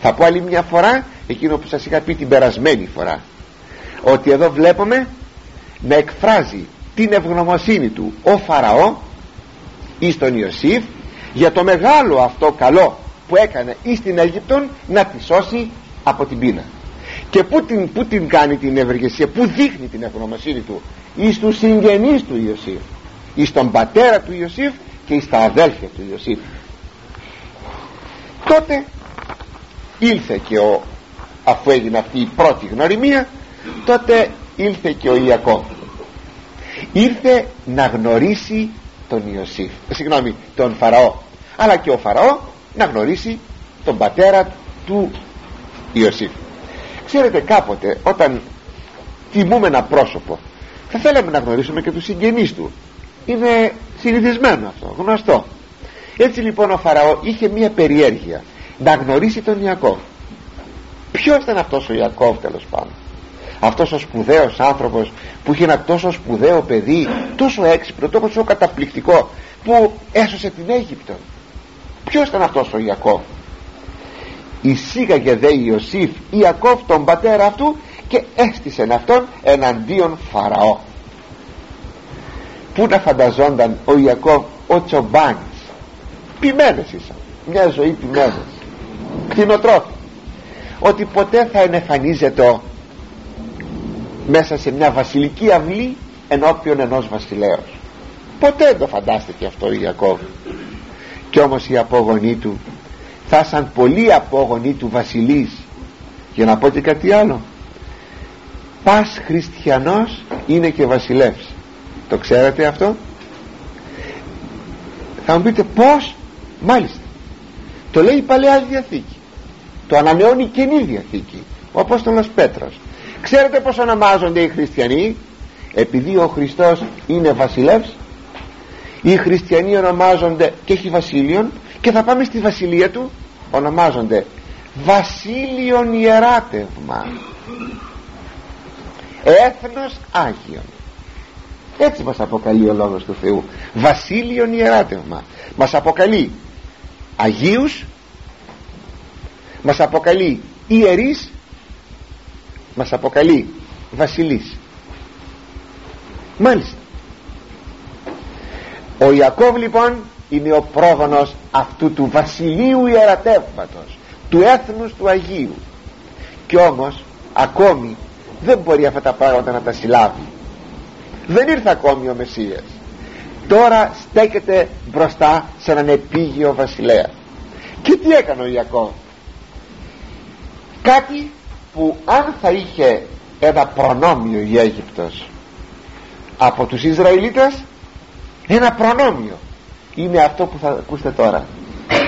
Θα πω άλλη μια φορά εκείνο που σας είχα πει την περασμένη φορά ότι εδώ βλέπουμε να εκφράζει την ευγνωμοσύνη του ο Φαραώ εις τον Ιωσήφ για το μεγάλο αυτό καλό που έκανε εις την Αίγυπτον να τη σώσει από την πείνα. Και που την, που την κάνει την ευεργεσία που δείχνει την ευγνωμοσύνη του; Εις τους συγγενείς του Ιωσήφ. Εις τον πατέρα του Ιωσήφ και εις τα αδέλφια του Ιωσήφ. Τότε ήλθε και ο αφού έγινε αυτή η πρώτη γνωριμία τότε ήλθε και ο Ιακώβ. Ήρθε να γνωρίσει τον Ιωσήφ ε, συγγνώμη τον Φαραώ. Αλλά και ο Φαραώ να γνωρίσει τον πατέρα του Ιωσήφ ξέρετε κάποτε όταν τιμούμε ένα πρόσωπο θα θέλαμε να γνωρίσουμε και τους συγγενείς του. Είναι συνηθισμένο αυτό γνωστό. Έτσι λοιπόν ο Φαραώ είχε μία περιέργεια να γνωρίσει τον Ιακώβ. Ποιος ήταν αυτός ο Ιακώβ τέλος πάντων; Αυτός ο σπουδαίος άνθρωπος που είχε ένα τόσο σπουδαίο παιδί τόσο έξυπνο, τόσο καταπληκτικό που έσωσε την Αίγυπτο. Ποιος ήταν αυτός ο Ιακώβ; Εισήγαγε δε Ιωσήφ Ιακώβ τον πατέρα αυτού και έστησε αυτόν εναντίον Φαραώ. Πού να φανταζόνταν ο Ιακώβ ο Τσομπάνης; Ποιμένες ήσαν. Μια ζωή ποιμένες. Κτηνοτρόφι ότι ποτέ θα ενεφανίζεται μέσα σε μια βασιλική αυλή ενώπιον ενός βασιλέως. Ποτέ δεν το φαντάστηκε αυτό ο Ιακώβ. Και όμως οι απόγονοί του θα σαν πολλοί απόγονοι του βασιλείς. Για να πω και κάτι άλλο. Πας χριστιανός είναι και βασιλεύς. Το ξέρετε αυτό; Θα μου πείτε πως μάλιστα. Το λέει η Παλαιά Διαθήκη. Το ανανεώνει η Καινή Διαθήκη ο Απόστολος Πέτρος. Ξέρετε πως ονομάζονται οι χριστιανοί; Επειδή ο Χριστός είναι βασιλεύς οι χριστιανοί ονομάζονται και έχει βασίλειον και θα πάμε στη βασιλεία του. Ονομάζονται βασίλειον ιεράτευμα. Έθνος Άγιον. Έτσι μας αποκαλεί ο λόγος του Θεού. Βασίλειον ιεράτευμα. Μας αποκαλεί Αγίους. Μας αποκαλεί ιερείς. Μας αποκαλεί βασιλείς. Μάλιστα. Ο Ιακώβ λοιπόν είναι ο πρόγονος αυτού του βασιλείου ιερατεύματος του έθνους του Αγίου. Και όμως ακόμη δεν μπορεί αυτά τα πράγματα να τα συλλάβει. Δεν ήρθε ακόμη ο Μεσσίας. Τώρα στέκεται μπροστά σε έναν επίγειο βασιλέα. Και τι έκανε ο Ιακώβ; Κάτι που αν θα είχε ένα προνόμιο η Αίγυπτος από τους Ισραηλίτες ένα προνόμιο είναι αυτό που θα ακούσετε τώρα.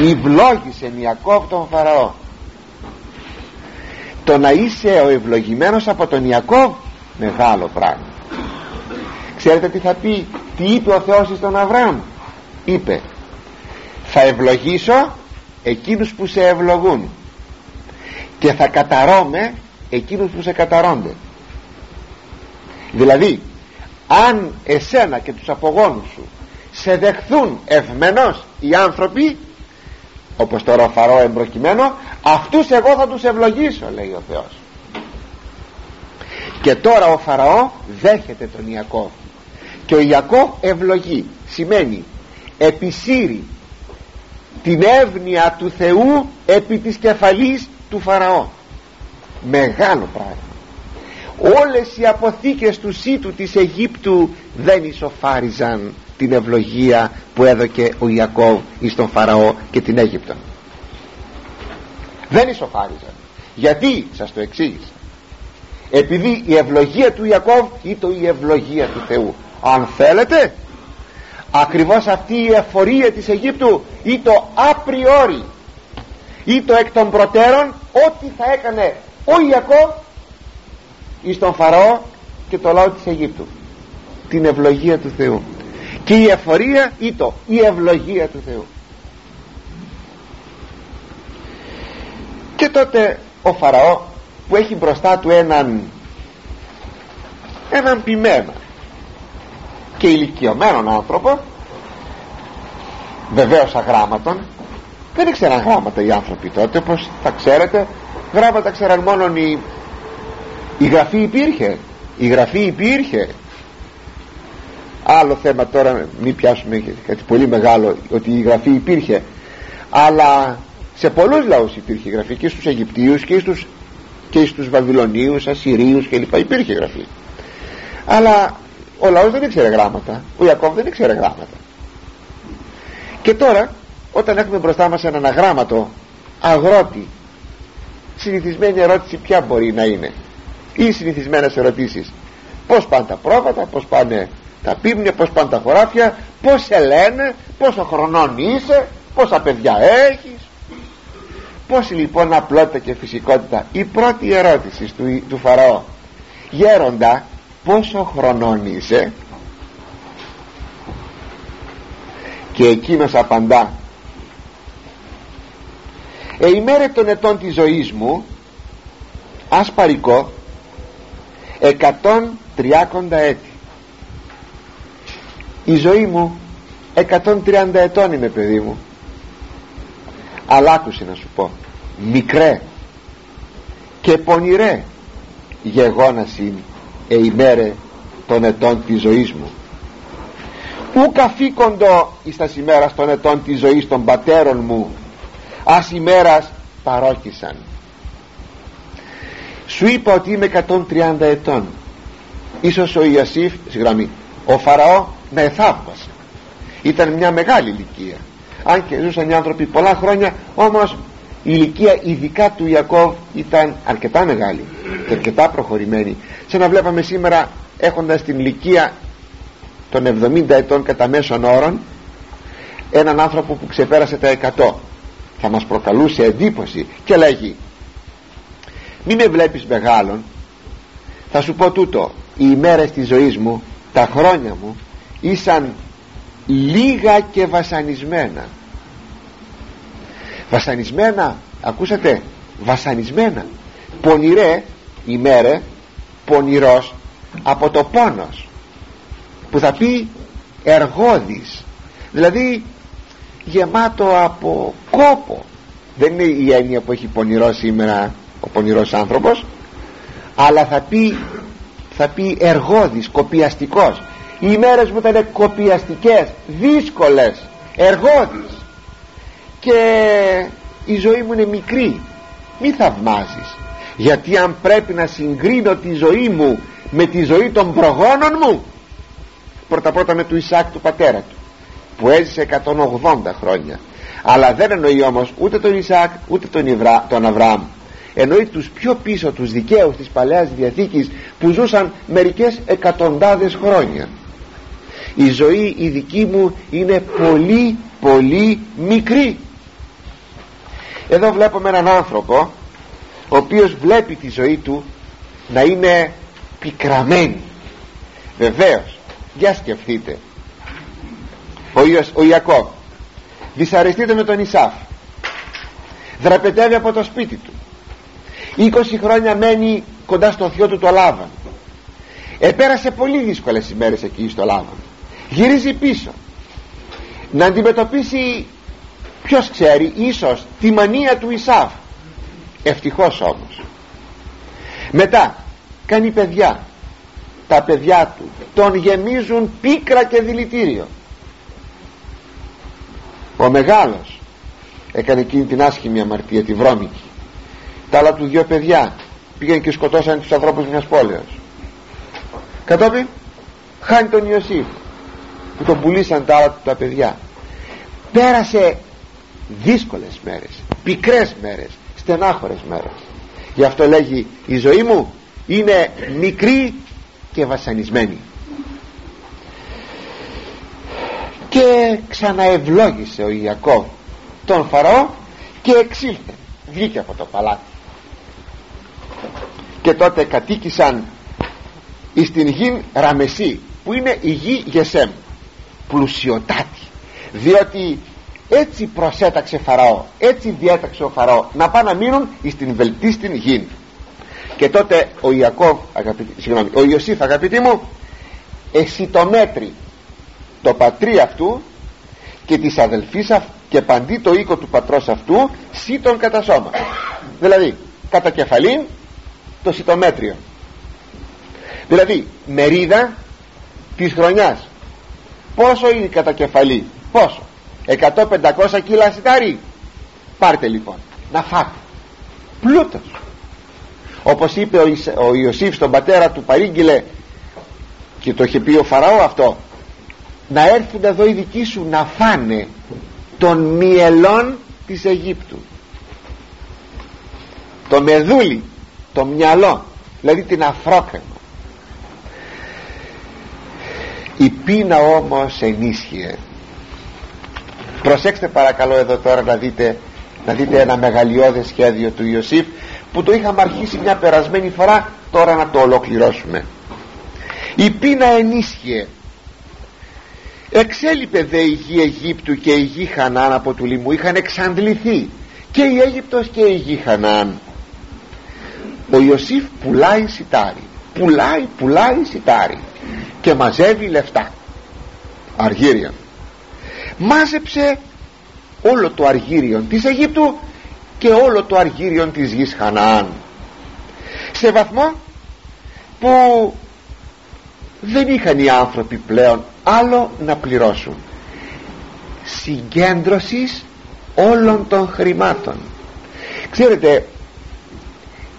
Ευλόγησε Ιακώβ τον Φαραώ. Το να είσαι ο ευλογημένος από τον Ιακώβ μεγάλο πράγμα. Ξέρετε τι θα πει τι είπε ο Θεός στον Αβραάμ; Είπε θα ευλογήσω εκείνους που σε ευλογούν και θα καταρώμε εκείνους που σε καταρώνται δηλαδή αν εσένα και τους απογόνους σου σε δεχθούν ευμενώς οι άνθρωποι όπως τώρα ο Φαρό εμπροκειμένο αυτούς εγώ θα τους ευλογήσω λέει ο Θεός. Και τώρα ο Φαραώ δέχεται τον Ιακώβ. Και ο Ιακώβ ευλογεί σημαίνει επισύρει την εύνοια του Θεού επί της κεφαλής του Φαραώ μεγάλο πράγμα. Όλες οι αποθήκες του σύτου της Αιγύπτου δεν ισοφάριζαν την ευλογία που έδωκε ο Ιακώβ εις τον Φαραώ και την Αίγυπτο. Δεν ισοφάριζαν γιατί σας το εξήγησα. Επειδή η ευλογία του Ιακώβ ήταν η ευλογία του Θεού. Αν θέλετε ακριβώς αυτή η εφορία της Αιγύπτου ή το απριόρι. Ή το εκ των προτέρων ό,τι θα έκανε ο Ιακώβ εις τον Φαραώ και το λαό της Αιγύπτου. Την ευλογία του Θεού και η εφορία ή το η ευλογία του Θεού. Και τότε ο Φαραώ που έχει μπροστά του έναν έναν ποιμένο και ηλικιωμένον άνθρωπο βεβαίως αγράμματον δεν ήξεραν γράμματα οι άνθρωποι τότε όπως θα ξέρετε. Γράμματα ξέραν μόνο η, η γραφή υπήρχε η γραφή υπήρχε άλλο θέμα τώρα μην πιάσουμε κάτι πολύ μεγάλο ότι η γραφή υπήρχε. Αλλά σε πολλούς λαούς υπήρχε η γραφή και στους Αιγυπτίους και στους, και στους Βαβυλωνίους, Ασσυρίους κλπ. Υπήρχε γραφή. Αλλά ο λαός δεν ήξερε γράμματα. Ο Ιακώβ δεν ήξερε γράμματα. Και τώρα όταν έχουμε μπροστά μας έναν αγράμματο αγρότη συνηθισμένη ερώτηση ποια μπορεί να είναι. Ή συνηθισμένες ερωτήσεις. Πως πάνε τα πρόβατα πως πάνε τα πίμνια πως πάνε τα χωράφια πως σε λένε πόσο χρονών είσαι πόσα παιδιά έχεις. Πως λοιπόν απλότητα και φυσικότητα. Η πρώτη ερώτηση του, του Φαραώ. Γέροντα πόσο χρονών είσαι; Και εκείνος απαντά. Εημέρε των ετών της ζωής μου ασπαρικό 130 έτη η ζωή μου 130 ετών είναι παιδί μου. Αλλά άκουσε να σου πω μικρέ και πονηρέ γεγόνασιν εημέρε των ετών της ζωής μου. Ου καθήκοντο εις τα ημέρας των ετών της ζωής των πατέρων μου ας ημέρας παρόχησαν. Σου είπα ότι είμαι 130 ετών. Ίσως ο Ιασίφ συγγνώμη ο Φαραώ με εθαύμασε ήταν μια μεγάλη ηλικία. Αν και ζούσαν οι άνθρωποι πολλά χρόνια όμως η ηλικία ειδικά του Ιακώβ ήταν αρκετά μεγάλη και αρκετά προχωρημένη. Σαν να βλέπαμε σήμερα έχοντας την ηλικία των 70 ετών κατά μέσον όρων έναν άνθρωπο που ξεπέρασε τα 100 θα μας προκαλούσε εντύπωση και λέγει μη με βλέπεις μεγάλον. Θα σου πω τούτο. Οι ημέρες της ζωής μου τα χρόνια μου ήσαν λίγα και βασανισμένα. Βασανισμένα ακούσατε βασανισμένα. Πονηρέ ημέρε πονηρός από το πόνος που θα πει εργόδης δηλαδή γεμάτο από κόπο. Δεν είναι η έννοια που έχει πονηρός σήμερα ο πονηρός άνθρωπος αλλά θα πει θα πει εργόδης, κοπιαστικός οι ημέρες μου ήταν κοπιαστικές δύσκολες, εργόδης και η ζωή μου είναι μικρή. Μη θαυμάζεις. Γιατί αν πρέπει να συγκρίνω τη ζωή μου με τη ζωή των προγόνων μου πρώτα πρώτα με του Ισάκ του πατέρα του που έζησε 180 χρόνια. Αλλά δεν εννοεί όμως ούτε τον Ισάκ ούτε τον, Ιβρά, τον Αβραάμ. Εννοεί τους πιο πίσω τους δικαίους της Παλαιάς Διαθήκης που ζούσαν μερικές εκατοντάδες χρόνια η ζωή η δική μου είναι πολύ πολύ μικρή. Εδώ βλέπουμε έναν άνθρωπο ο οποίος βλέπει τη ζωή του να είναι πικραμένη. Βεβαίως για σκεφτείτε. Ο, Ιος, ο Ιακώβ δυσαρεστείται με τον Ισάφ. Δραπετεύει από το σπίτι του. 20 χρόνια μένει κοντά στο θείο του το Λάβαν επέρασε πολύ δύσκολες ημέρες εκεί στο Λάβαν γυρίζει πίσω. Να αντιμετωπίσει ποιος ξέρει ίσως τη μανία του Ισάφ. Ευτυχώς όμως. Μετά κάνει παιδιά. Τα παιδιά του τον γεμίζουν πίκρα και δηλητήριο. Ο μεγάλος έκανε εκείνη την άσχημη αμαρτία τη βρώμικη. Τα άλλα του δυο παιδιά πήγαν και σκοτώσαν τους ανθρώπους μιας πόλεως. Κατόπιν χάνει τον Ιωσήφ που τον πουλήσαν τα άλλα του τα παιδιά. Πέρασε δύσκολες μέρες πικρές μέρες στενάχωρες μέρες. Γι' αυτό λέγει η ζωή μου είναι μικρή και βασανισμένη και ξαναευλόγησε ο Ιακώβ τον Φαραώ και εξήλθε βγήκε από το παλάτι. Και τότε κατοίκησαν εις την γη Ραμεσή που είναι η γη Γεσέμ πλουσιοτάτη. Διότι έτσι προσέταξε Φαραώ έτσι διέταξε ο Φαραώ να πάνε να μείνουν στην βελτίστην γη και τότε ο Ιακώβ συγγνώμη, ο Ιωσήφ αγαπητοί μου εσύ το μέτρη το πατρί αυτού και της αδελφής και παντί το οίκο του πατρός αυτού σύ τον κατά σώμα. Δηλαδή κατά κεφαλήν το σιτομέτριο. Δηλαδή μερίδα της χρονιάς πόσο είναι κατά κεφαλή πόσο; 100-500 κιλά σιτάρι. Πάρτε λοιπόν να φάτε. Πλούτος. Όπως είπε ο, ο Ιωσήφ στον πατέρα του παρήγγειλε και το είχε πει ο Φαραώ αυτό να έρθουν εδώ οι δικοί σου να φάνε των μυελών της Αιγύπτου. Το μεδούλι το μυαλό δηλαδή την αφρόκρεμα η πείνα όμως ενίσχυε. Προσέξτε παρακαλώ εδώ τώρα να δείτε να δείτε ένα μεγαλειώδες σχέδιο του Ιωσήφ που το είχαμε αρχίσει μια περασμένη φορά τώρα να το ολοκληρώσουμε. Η πείνα ενίσχυε. Εξέλιπε δε η γη Αιγύπτου και η γη Χανάν από του λιμού είχαν εξαντληθεί και η Αίγυπτος και η γη Χανάν. Ο Ιωσήφ πουλάει σιτάρι πουλάει πουλάει σιτάρι και μαζεύει λεφτά. Αργύρια μάζεψε όλο το αργύριον της Αιγύπτου και όλο το αργύριον της γης Χαναάν. Σε βαθμό που δεν είχαν οι άνθρωποι πλέον άλλο να πληρώσουν. Συγκέντρωσης όλων των χρημάτων. Ξέρετε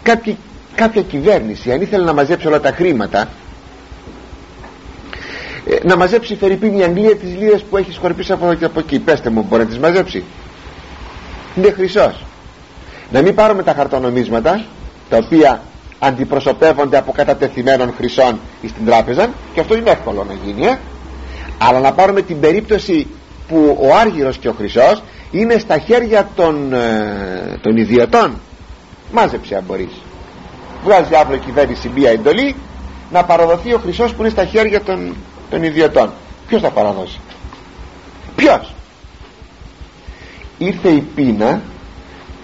κάποια, κάποια κυβέρνηση αν ήθελε να μαζέψει όλα τα χρήματα ε, να μαζέψει Φερρυπίνη η Αγγλία τις λίρες που έχει σκορπίσει από εδώ και από εκεί. Πέστε μου μπορεί να τις μαζέψει; Είναι χρυσός. Να μην πάρουμε τα χαρτονομίσματα τα οποία αντιπροσωπεύονται από κατατεθειμένων χρυσών στην τράπεζα και αυτό είναι εύκολο να γίνει ε; αλλά να πάρουμε την περίπτωση που ο Άργυρος και ο Χρυσός είναι στα χέρια των, ε, των ιδιωτών. Μάζεψε αν μπορείς βγάζει αύριο η κυβέρνηση μία εντολή να παραδοθεί ο Χρυσός που είναι στα χέρια των, των ιδιωτών. Ποιος θα παραδώσει; Ποιος; Ήρθε η πείνα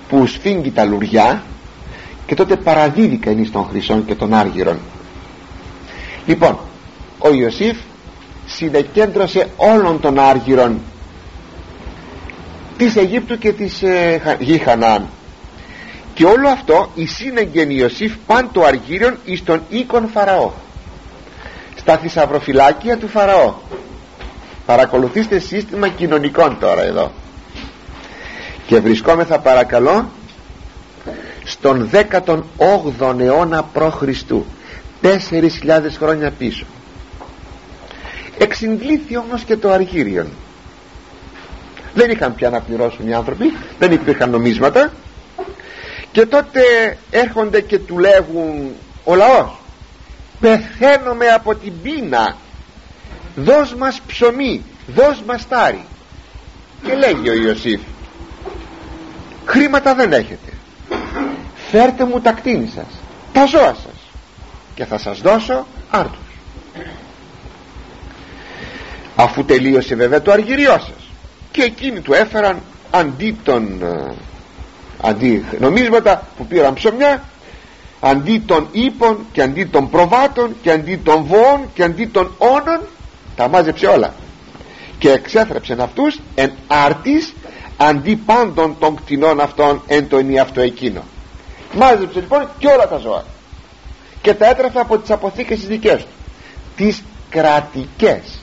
που σφίγγει τα λουριά και τότε παραδίδει κανείς των χρυσών και των άργυρων λοιπόν ο Ιωσήφ συνεκέντρωσε όλων των άργυρων της Αιγύπτου και της ε, γη Χανάν και όλο αυτό η σύνεγγεν Ιωσήφ παν το αργύριον εις τον οίκον Φαραώ. Στα θησαυροφυλάκια του Φαραώ. Παρακολουθήστε σύστημα κοινωνικών τώρα εδώ. Και βρισκόμεθα παρακαλώ στον 18ο αιώνα π.Χ. 4.000 χρόνια πίσω. Εξυντλήθη όμως και το αργύριον. Δεν είχαν πια να πληρώσουν οι άνθρωποι δεν υπήρχαν νομίσματα και τότε έρχονται και του λέγουν ο λαός πεθαίνουμε από την πείνα. Δώσ' μας ψωμί δώσ' μας τάρι και λέγει ο Ιωσήφ χρήματα δεν έχετε. Φέρτε μου τα κτίνη σας τα ζώα σας και θα σας δώσω άρτους αφού τελείωσε βέβαια το αργυριό σας και εκείνοι του έφεραν αντί των ε, αντί νομίσματα που πήραν ψωμιά αντί των ύπων και αντί των προβάτων και αντί των βοών και αντί των όνων τα μάζεψε όλα. Και εξέθρεψε αυτούς εν άρτης αντί πάντων των κτηνών αυτών εν το αυτό εκείνο. Μάζεψε λοιπόν και όλα τα ζώα. Και τα έτρεφε από τις αποθήκες τις δικές του. Τις κρατικές.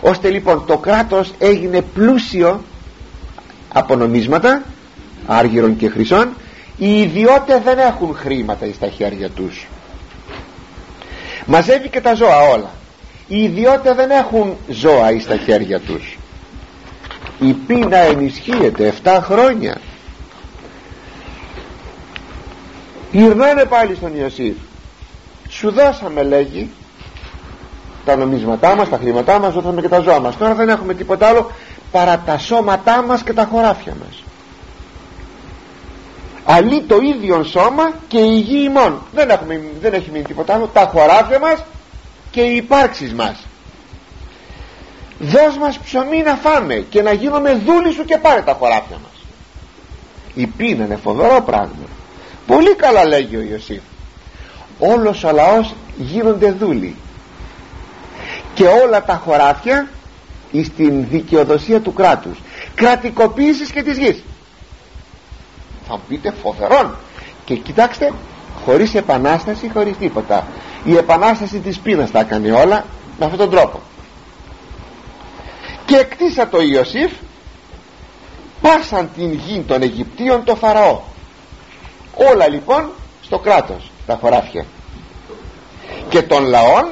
Ώστε λοιπόν το κράτος έγινε πλούσιο από νομίσματα άργυρων και χρυσών οι ιδιώτες δεν έχουν χρήματα στα χέρια τους. Μαζεύει και τα ζώα όλα. Οι ιδιώτες δεν έχουν ζώα στα χέρια τους. Η πείνα ενισχύεται 7 χρόνια. Γυρνάνε πάλι στον Ιωσήφ. Σου δώσαμε λέγει τα νομίσματά μας, τα χρήματά μας δώσαμε και τα ζώα μας. Τώρα δεν έχουμε τίποτα άλλο παρά τα σώματά μας και τα χωράφια μας αλλή το ίδιο σώμα και η γη ημών. Δεν, έχουμε, δεν έχει μείνει τίποτα άλλο. Τα χωράφια μας και οι υπάρξεις μας. Δώσ' μας ψωμί να φάμε και να γίνουμε δούλοι σου και πάρε τα χωράφια μας. Η πείνα είναι φοβερό πράγμα. Πολύ καλά λέγει ο Ιωσήφ. Όλος ο λαός γίνονται δούλοι. Και όλα τα χωράφια στην δικαιοδοσία του κράτους. Κρατικοποίησης και της γης θα μου πείτε φοβερόν. Και κοιτάξτε χωρίς επανάσταση χωρίς τίποτα. Η επανάσταση της πείνας τα έκανε όλα με αυτόν τον τρόπο. Και εκτίσα το Ιωσήφ πάσαν την γη των Αιγυπτίων το Φαραώ. Όλα λοιπόν στο κράτος τα χωράφια. Και των λαών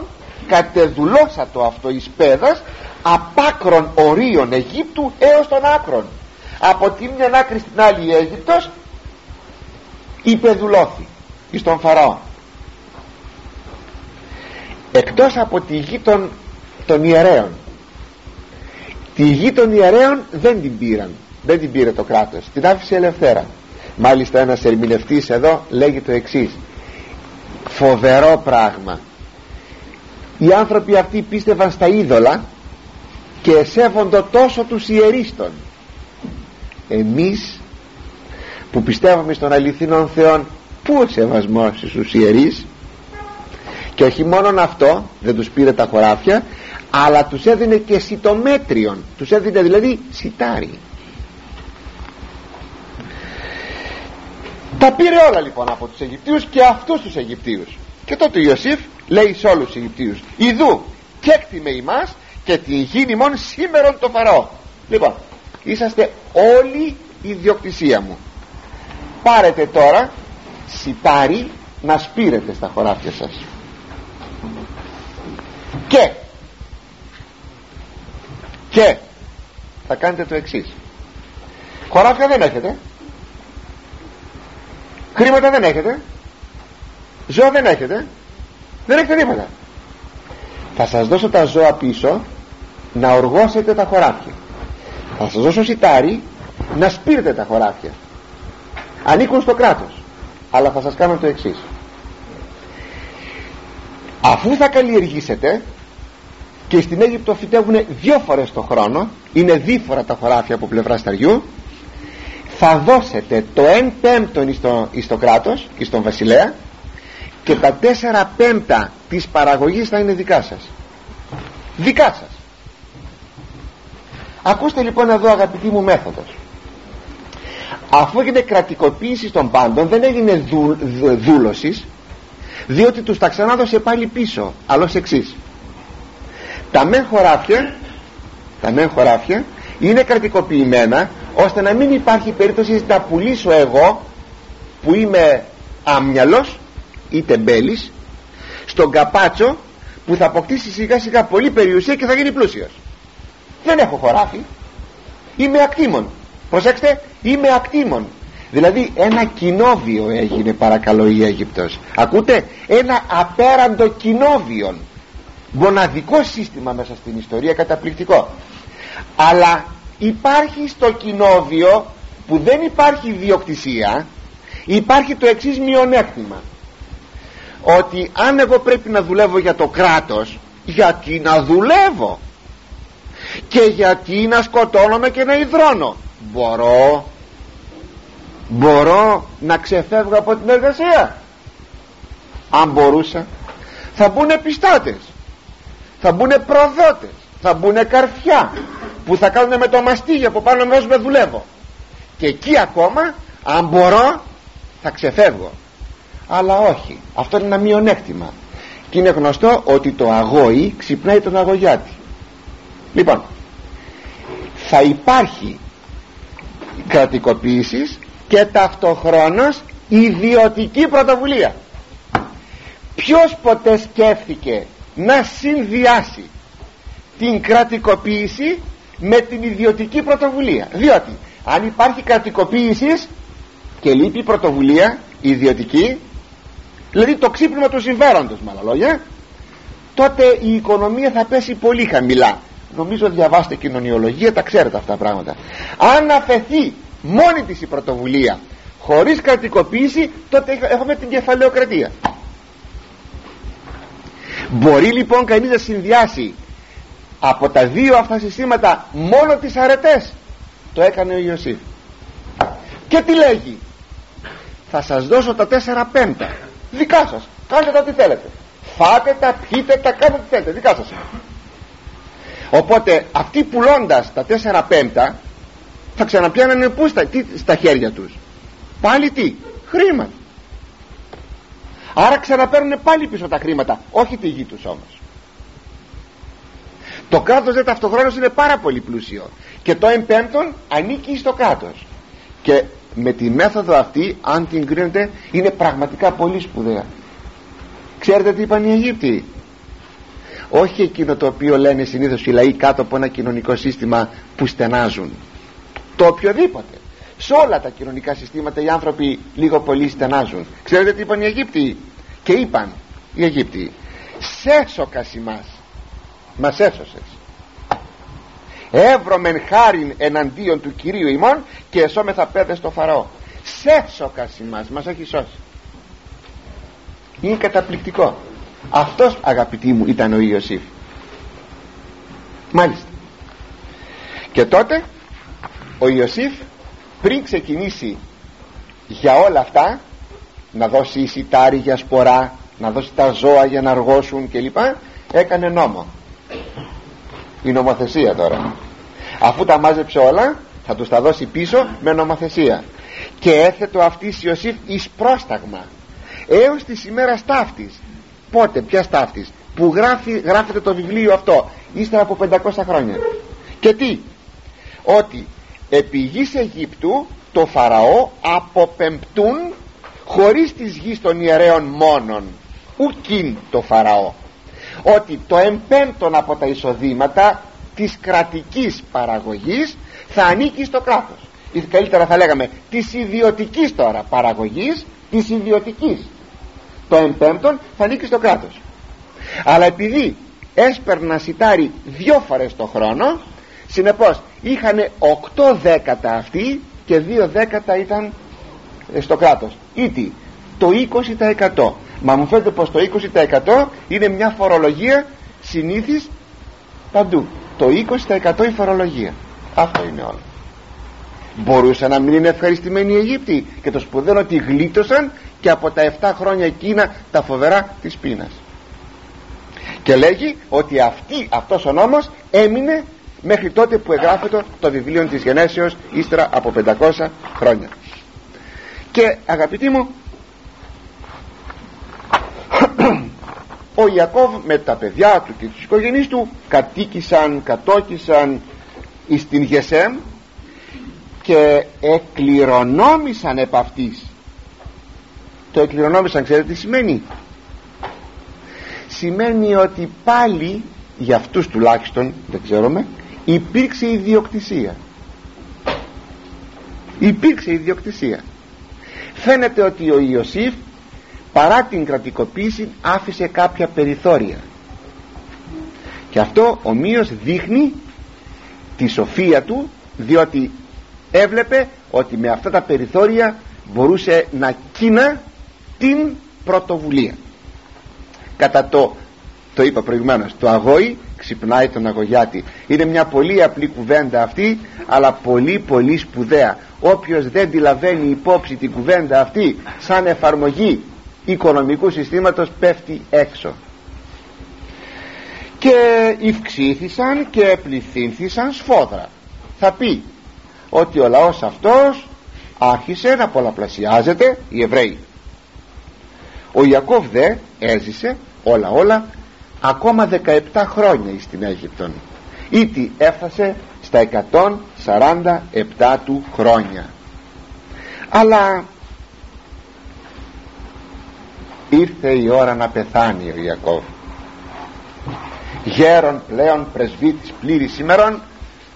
κατεδουλώσα το αυτό εις πέδας απάκρον ορίων Αιγύπτου έως των άκρων. Από τη μια άκρη στην άλλη η Αίγυπτος υπεδουλώθη εις τον Φαραώ. Εκτός από τη γη των, των ιερέων τη γη των ιερέων δεν την πήραν δεν την πήρε το κράτος την άφησε ελευθέρα. Μάλιστα ένας ερμηνευτής εδώ λέγει το εξής. Φοβερό πράγμα. Οι άνθρωποι αυτοί πίστευαν στα είδωλα και σέβονται τόσο τους ιερίστων. Εμείς που πιστεύουμε στον αληθινόν Θεόν πού ο σεβασμός στους ιερείς; Και όχι μόνον αυτό δεν τους πήρε τα χωράφια αλλά τους έδινε και σιτομέτριον. Τους έδινε δηλαδή σιτάρι. Τα πήρε όλα λοιπόν από τους Αιγυπτίους και αυτούς τους Αιγυπτίους. Και τότε ο Ιωσήφ λέει σε όλους τους Αιγυπτίους Ιδού και έκτιμε ημάς και την γίνει μόνο σήμερον το Φαραώ λοιπόν είσαστε όλοι η ιδιοκτησία μου πάρετε τώρα σιτάρι να σπείρετε στα χωράφια σας. Και και θα κάνετε το εξής. Χωράφια δεν έχετε. Χρήματα δεν έχετε. Ζώα δεν έχετε. Δεν έχετε τίποτα. Θα σας δώσω τα ζώα πίσω να οργώσετε τα χωράφια. Θα σας δώσω σιτάρι να σπείρετε τα χωράφια ανήκουν στο κράτος. Αλλά θα σας κάνω το εξής. Αφού θα καλλιεργήσετε και στην Αίγυπτο φυτεύουν δύο φορές το χρόνο είναι δίφορα τα χωράφια από πλευρά σταριού θα δώσετε το 1 πέμπτον στο, στο κράτος και στον βασιλέα και τα 4 πέμπτα της παραγωγής θα είναι δικά σας. Δικά σας. Ακούστε λοιπόν εδώ αγαπητή μου μέθοδος αφού έγινε κρατικοποίηση των πάντων δεν έγινε δου, δούλωσης διότι τους τα ξανάδωσε πάλι πίσω. Αλλά εξής. Τα μεν χωράφια τα μεν χωράφια είναι κρατικοποιημένα ώστε να μην υπάρχει περίπτωση να τα πουλήσω εγώ που είμαι άμυαλος ή τεμπέλης στον καπάτσο που θα αποκτήσει σιγά σιγά πολύ περιουσία και θα γίνει πλούσιος. Δεν έχω χωράφι. Είμαι ακτήμων προσέξτε είμαι ακτήμων δηλαδή ένα κοινόβιο έγινε παρακαλώ η Αίγυπτος. Ακούτε; Ένα απέραντο κοινόβιον. Μοναδικό σύστημα μέσα στην ιστορία καταπληκτικό. Αλλά υπάρχει στο κοινόβιο που δεν υπάρχει διοκτησία υπάρχει το εξής μειονέκτημα. Ότι αν εγώ πρέπει να δουλεύω για το κράτος γιατί να δουλεύω; Και γιατί να σκοτώνομαι και να υδρώνω; Μπορώ μπορώ να ξεφεύγω από την εργασία. Αν μπορούσα θα μπουν πιστάτες θα μπουν προδότες θα μπουν καρφιά που θα κάνουν με το μαστίγιο από πάνω μέρος με δουλεύω. Και εκεί ακόμα αν μπορώ θα ξεφεύγω. Αλλά όχι αυτό είναι ένα μειονέκτημα. Και είναι γνωστό ότι το αγόη ξυπνάει τον αγωγιάτη. Λοιπόν θα υπάρχει κρατικοποίησης και ταυτοχρόνως ιδιωτική πρωτοβουλία. Ποιος ποτέ σκέφτηκε να συνδυάσει την κρατικοποίηση με την ιδιωτική πρωτοβουλία; Διότι αν υπάρχει κρατικοποίησης και λείπει πρωτοβουλία ιδιωτική δηλαδή το ξύπνημα του συμφέροντος με άλλα λόγια τότε η οικονομία θα πέσει πολύ χαμηλά νομίζω διαβάστε κοινωνιολογία τα ξέρετε αυτά τα πράγματα. Αν αφαιθεί μόνη της η πρωτοβουλία χωρίς κρατικοποίηση τότε έχουμε την κεφαλαιοκρατία. Μπορεί λοιπόν κανείς να συνδυάσει από τα δύο αυτά συστήματα μόνο τις αρετές. Το έκανε ο Ιωσήφ. Και τι λέγει; Θα σας δώσω τα τέσσερα πέμπτα. Δικά σας. Κάντε τα τι θέλετε. Φάτε τα πιείτε τα κάντε τι θέλετε. Δικά σας οπότε αυτοί πουλώντας τα τέσσερα πέμπτα θα ξαναπιάνανε πούς στα, τι, στα χέρια τους. Πάλι τι; Χρήματα. Άρα ξαναπαίρνουν πάλι πίσω τα χρήματα όχι τη γη τους όμως. Το κράτος δεν ταυτοχρόνως είναι πάρα πολύ πλούσιο. Και το εμπέμπτον ανήκει στο κράτος. Και με τη μέθοδο αυτή αν την κρίνετε είναι πραγματικά πολύ σπουδαία. Ξέρετε τι είπαν οι Αιγύπτιοι; Όχι εκείνο το οποίο λένε συνήθως οι λαοί κάτω από ένα κοινωνικό σύστημα που στενάζουν. Το οποιοδήποτε. Σε όλα τα κοινωνικά συστήματα οι άνθρωποι λίγο πολύ στενάζουν. Ξέρετε τι είπαν οι Αιγύπτιοι; Και είπαν οι Αιγύπτιοι σέσοκας ημάς μας έσωσες. Εύρωμεν χάριν εναντίον του Κυρίου ημών και εσώμεθα πέδες στο Φαραώ σέσοκας ημάς μας έχει σώσει. Είναι καταπληκτικό αυτός αγαπητοί μου ήταν ο Ιωσήφ. Μάλιστα. Και τότε ο Ιωσήφ πριν ξεκινήσει για όλα αυτά να δώσει εισιτάρι για σπορά να δώσει τα ζώα για να αργώσουν κλπ έκανε νόμο. Η νομοθεσία τώρα. Αφού τα μάζεψε όλα θα τους τα δώσει πίσω με νομοθεσία. Και έθετο αυτής Ιωσήφ εις πρόσταγμα έως της ημέρας ταύτης πότε ποια ταύτης που γράφει, γράφεται το βιβλίο αυτό ύστερα από 500 χρόνια. Και τι ότι επί γης Αιγύπτου το Φαραώ αποπεμπτούν χωρίς της γης των ιερέων μόνον ουκίν το Φαραώ. Ότι το εμπέμπτον από τα εισοδήματα της κρατικής παραγωγής θα ανήκει στο κράτος. Ή καλύτερα θα λέγαμε της ιδιωτικής τώρα παραγωγής της ιδιωτικής το εμπέμπτον θα ανήκει στο κράτος. Αλλά επειδή έσπερνα σιτάρι δυο φορές το χρόνο συνεπώς είχαν οκτώ δέκατα αυτοί και δύο δέκατα ήταν στο κράτος. Ήτι το 20% μα μου φαίνεται πως το 20% είναι μια φορολογία συνήθις παντού. Το 20% η φορολογία. Αυτό είναι όλο. Μπορούσαν να μην είναι ευχαριστημένοι οι Αιγύπτιοι και το σπουδαίο ότι γλίτωσαν και από τα 7 χρόνια εκείνα τα φοβερά της πείνας. Και λέγει ότι αυτή, αυτός ο νόμος έμεινε μέχρι τότε που εγγράφεται το βιβλίο της Γενέσεως ύστερα από 500 χρόνια. Και αγαπητοί μου ο Ιακώβ με τα παιδιά του και τους οικογενείς του κατοίκησαν, κατόκισαν στην Γεσέμ και εκληρονόμησαν επ' αυτής το εκληρονόμησαν ξέρετε τι σημαίνει; Σημαίνει ότι πάλι για αυτούς τουλάχιστον δεν ξέρουμε υπήρξε ιδιοκτησία. Υπήρξε ιδιοκτησία. Φαίνεται ότι ο Ιωσήφ παρά την κρατικοποίηση άφησε κάποια περιθώρια. Και αυτό ομοίως δείχνει τη σοφία του διότι έβλεπε ότι με αυτά τα περιθώρια μπορούσε να κίνα την πρωτοβουλία. Κατά το το είπα προηγουμένως το αγόη ξυπνάει τον αγωγιάτη. Είναι μια πολύ απλή κουβέντα αυτή αλλά πολύ πολύ σπουδαία. Όποιος δεν τη λαβαίνει υπόψη την κουβέντα αυτή σαν εφαρμογή οικονομικού συστήματος πέφτει έξω. Και ευξήθησαν και πληθύνθησαν σφόδρα. Θα πει ότι ο λαός αυτός άρχισε να πολλαπλασιάζεται οι Εβραίοι ο Ιακώβ δε έζησε όλα όλα ακόμα 17 χρόνια στην Αίγυπτον. Ήτι έφτασε στα 147 του χρόνια. Αλλά ήρθε η ώρα να πεθάνει ο Ιακώβ. Γέρον πλέον πρεσβύτης πλήρης ημερών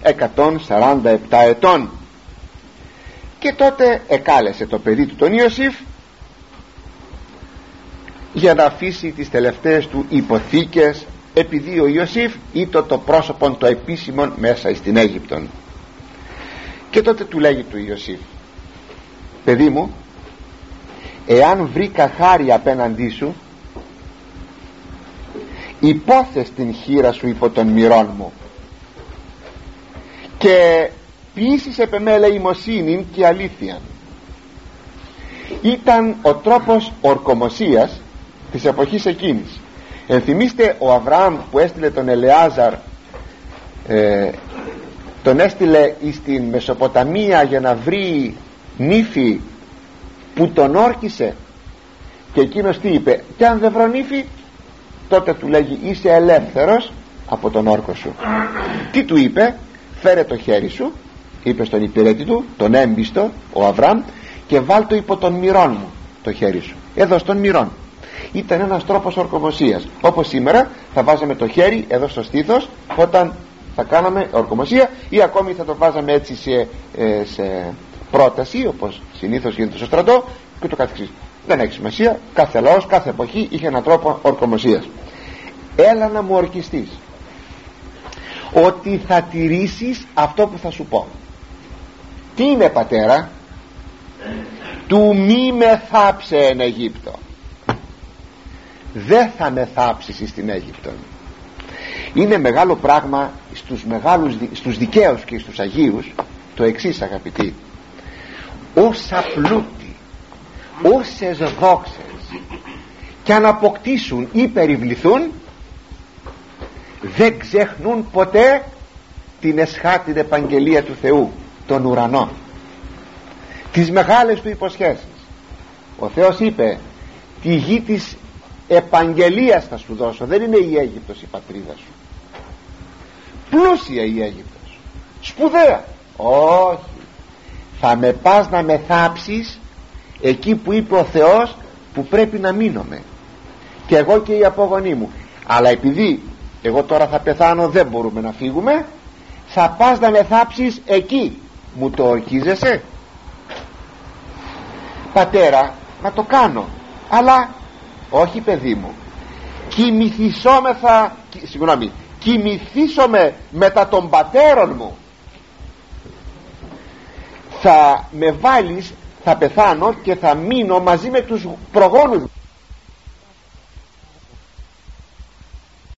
147 ετών. Και τότε εκάλεσε το παιδί του τον Ιωσήφ για να αφήσει τις τελευταίες του υποθήκες επειδή ο Ιωσήφ ήταν το πρόσωπο το επίσημο μέσα στην Αίγυπτον. Και τότε του λέγει του Ιωσήφ παιδί μου εάν βρήκα χάρη απέναντί σου υπόθες την χείρα σου υπό των μυρών μου και ποιήσεις επ' εμέ ελεημοσύνη και αλήθεια ήταν ο τρόπος ορκομοσίας της εποχής εκείνης. Ενθυμίστε ο Αβραάμ που έστειλε τον Ελεάζαρ ε, τον έστειλε στην Μεσοποταμία για να βρει νύφη που τον όρκησε. Και εκείνος τι είπε και αν δεν βρω νύφη τότε του λέγει είσαι ελεύθερος από τον όρκο σου τι του είπε φέρε το χέρι σου είπε στον υπηρέτη του τον έμπιστο ο Αβραάμ και βάλ το υπό των μυρών μου το χέρι σου εδώ στον μυρών ήταν ένας τρόπος ορκομοσίας. Όπως σήμερα θα βάζαμε το χέρι εδώ στο στήθος όταν θα κάναμε ορκομοσία ή ακόμη θα το βάζαμε έτσι σε, ε, σε πρόταση όπως συνήθως γίνεται στο στρατό και το καθεξής. Δεν έχει σημασία κάθε λαός, κάθε εποχή είχε έναν τρόπο ορκομοσίας. Έλα να μου ορκιστείς. Ότι θα τηρήσεις αυτό που θα σου πω. Τι είναι πατέρα; Του μη με θάψε εν Αιγύπτο δεν θα με θάψεις στην Αίγυπτο. Είναι μεγάλο πράγμα στους, μεγάλους, στους δικαίους και στους Αγίους το εξής αγαπητοί. Όσα πλούτη όσες δόξες και αν αποκτήσουν ή περιβληθούν δεν ξεχνούν ποτέ την εσχάτη επαγγελία του Θεού τον ουρανό. Τις μεγάλες του υποσχέσεις. Ο Θεός είπε τη γη της επαγγελίας θα σου δώσω. Δεν είναι η Αίγυπτος η πατρίδα σου. Πλούσια η Αίγυπτος. Σπουδαία. Όχι. Θα με πας να με θάψεις εκεί που είπε ο Θεός που πρέπει να μείνομαι. Και εγώ και οι απογονοί μου. Αλλά επειδή εγώ τώρα θα πεθάνω δεν μπορούμε να φύγουμε θα πας να με θάψεις εκεί. Μου το ορκίζεσαι; Πατέρα να το κάνω. Αλλά όχι παιδί μου. Κοιμηθισόμεθα συγγνώμη. Κοιμηθήσομαι μετά των πατέρων μου. Θα με βάλεις θα πεθάνω και θα μείνω μαζί με τους προγόνους μου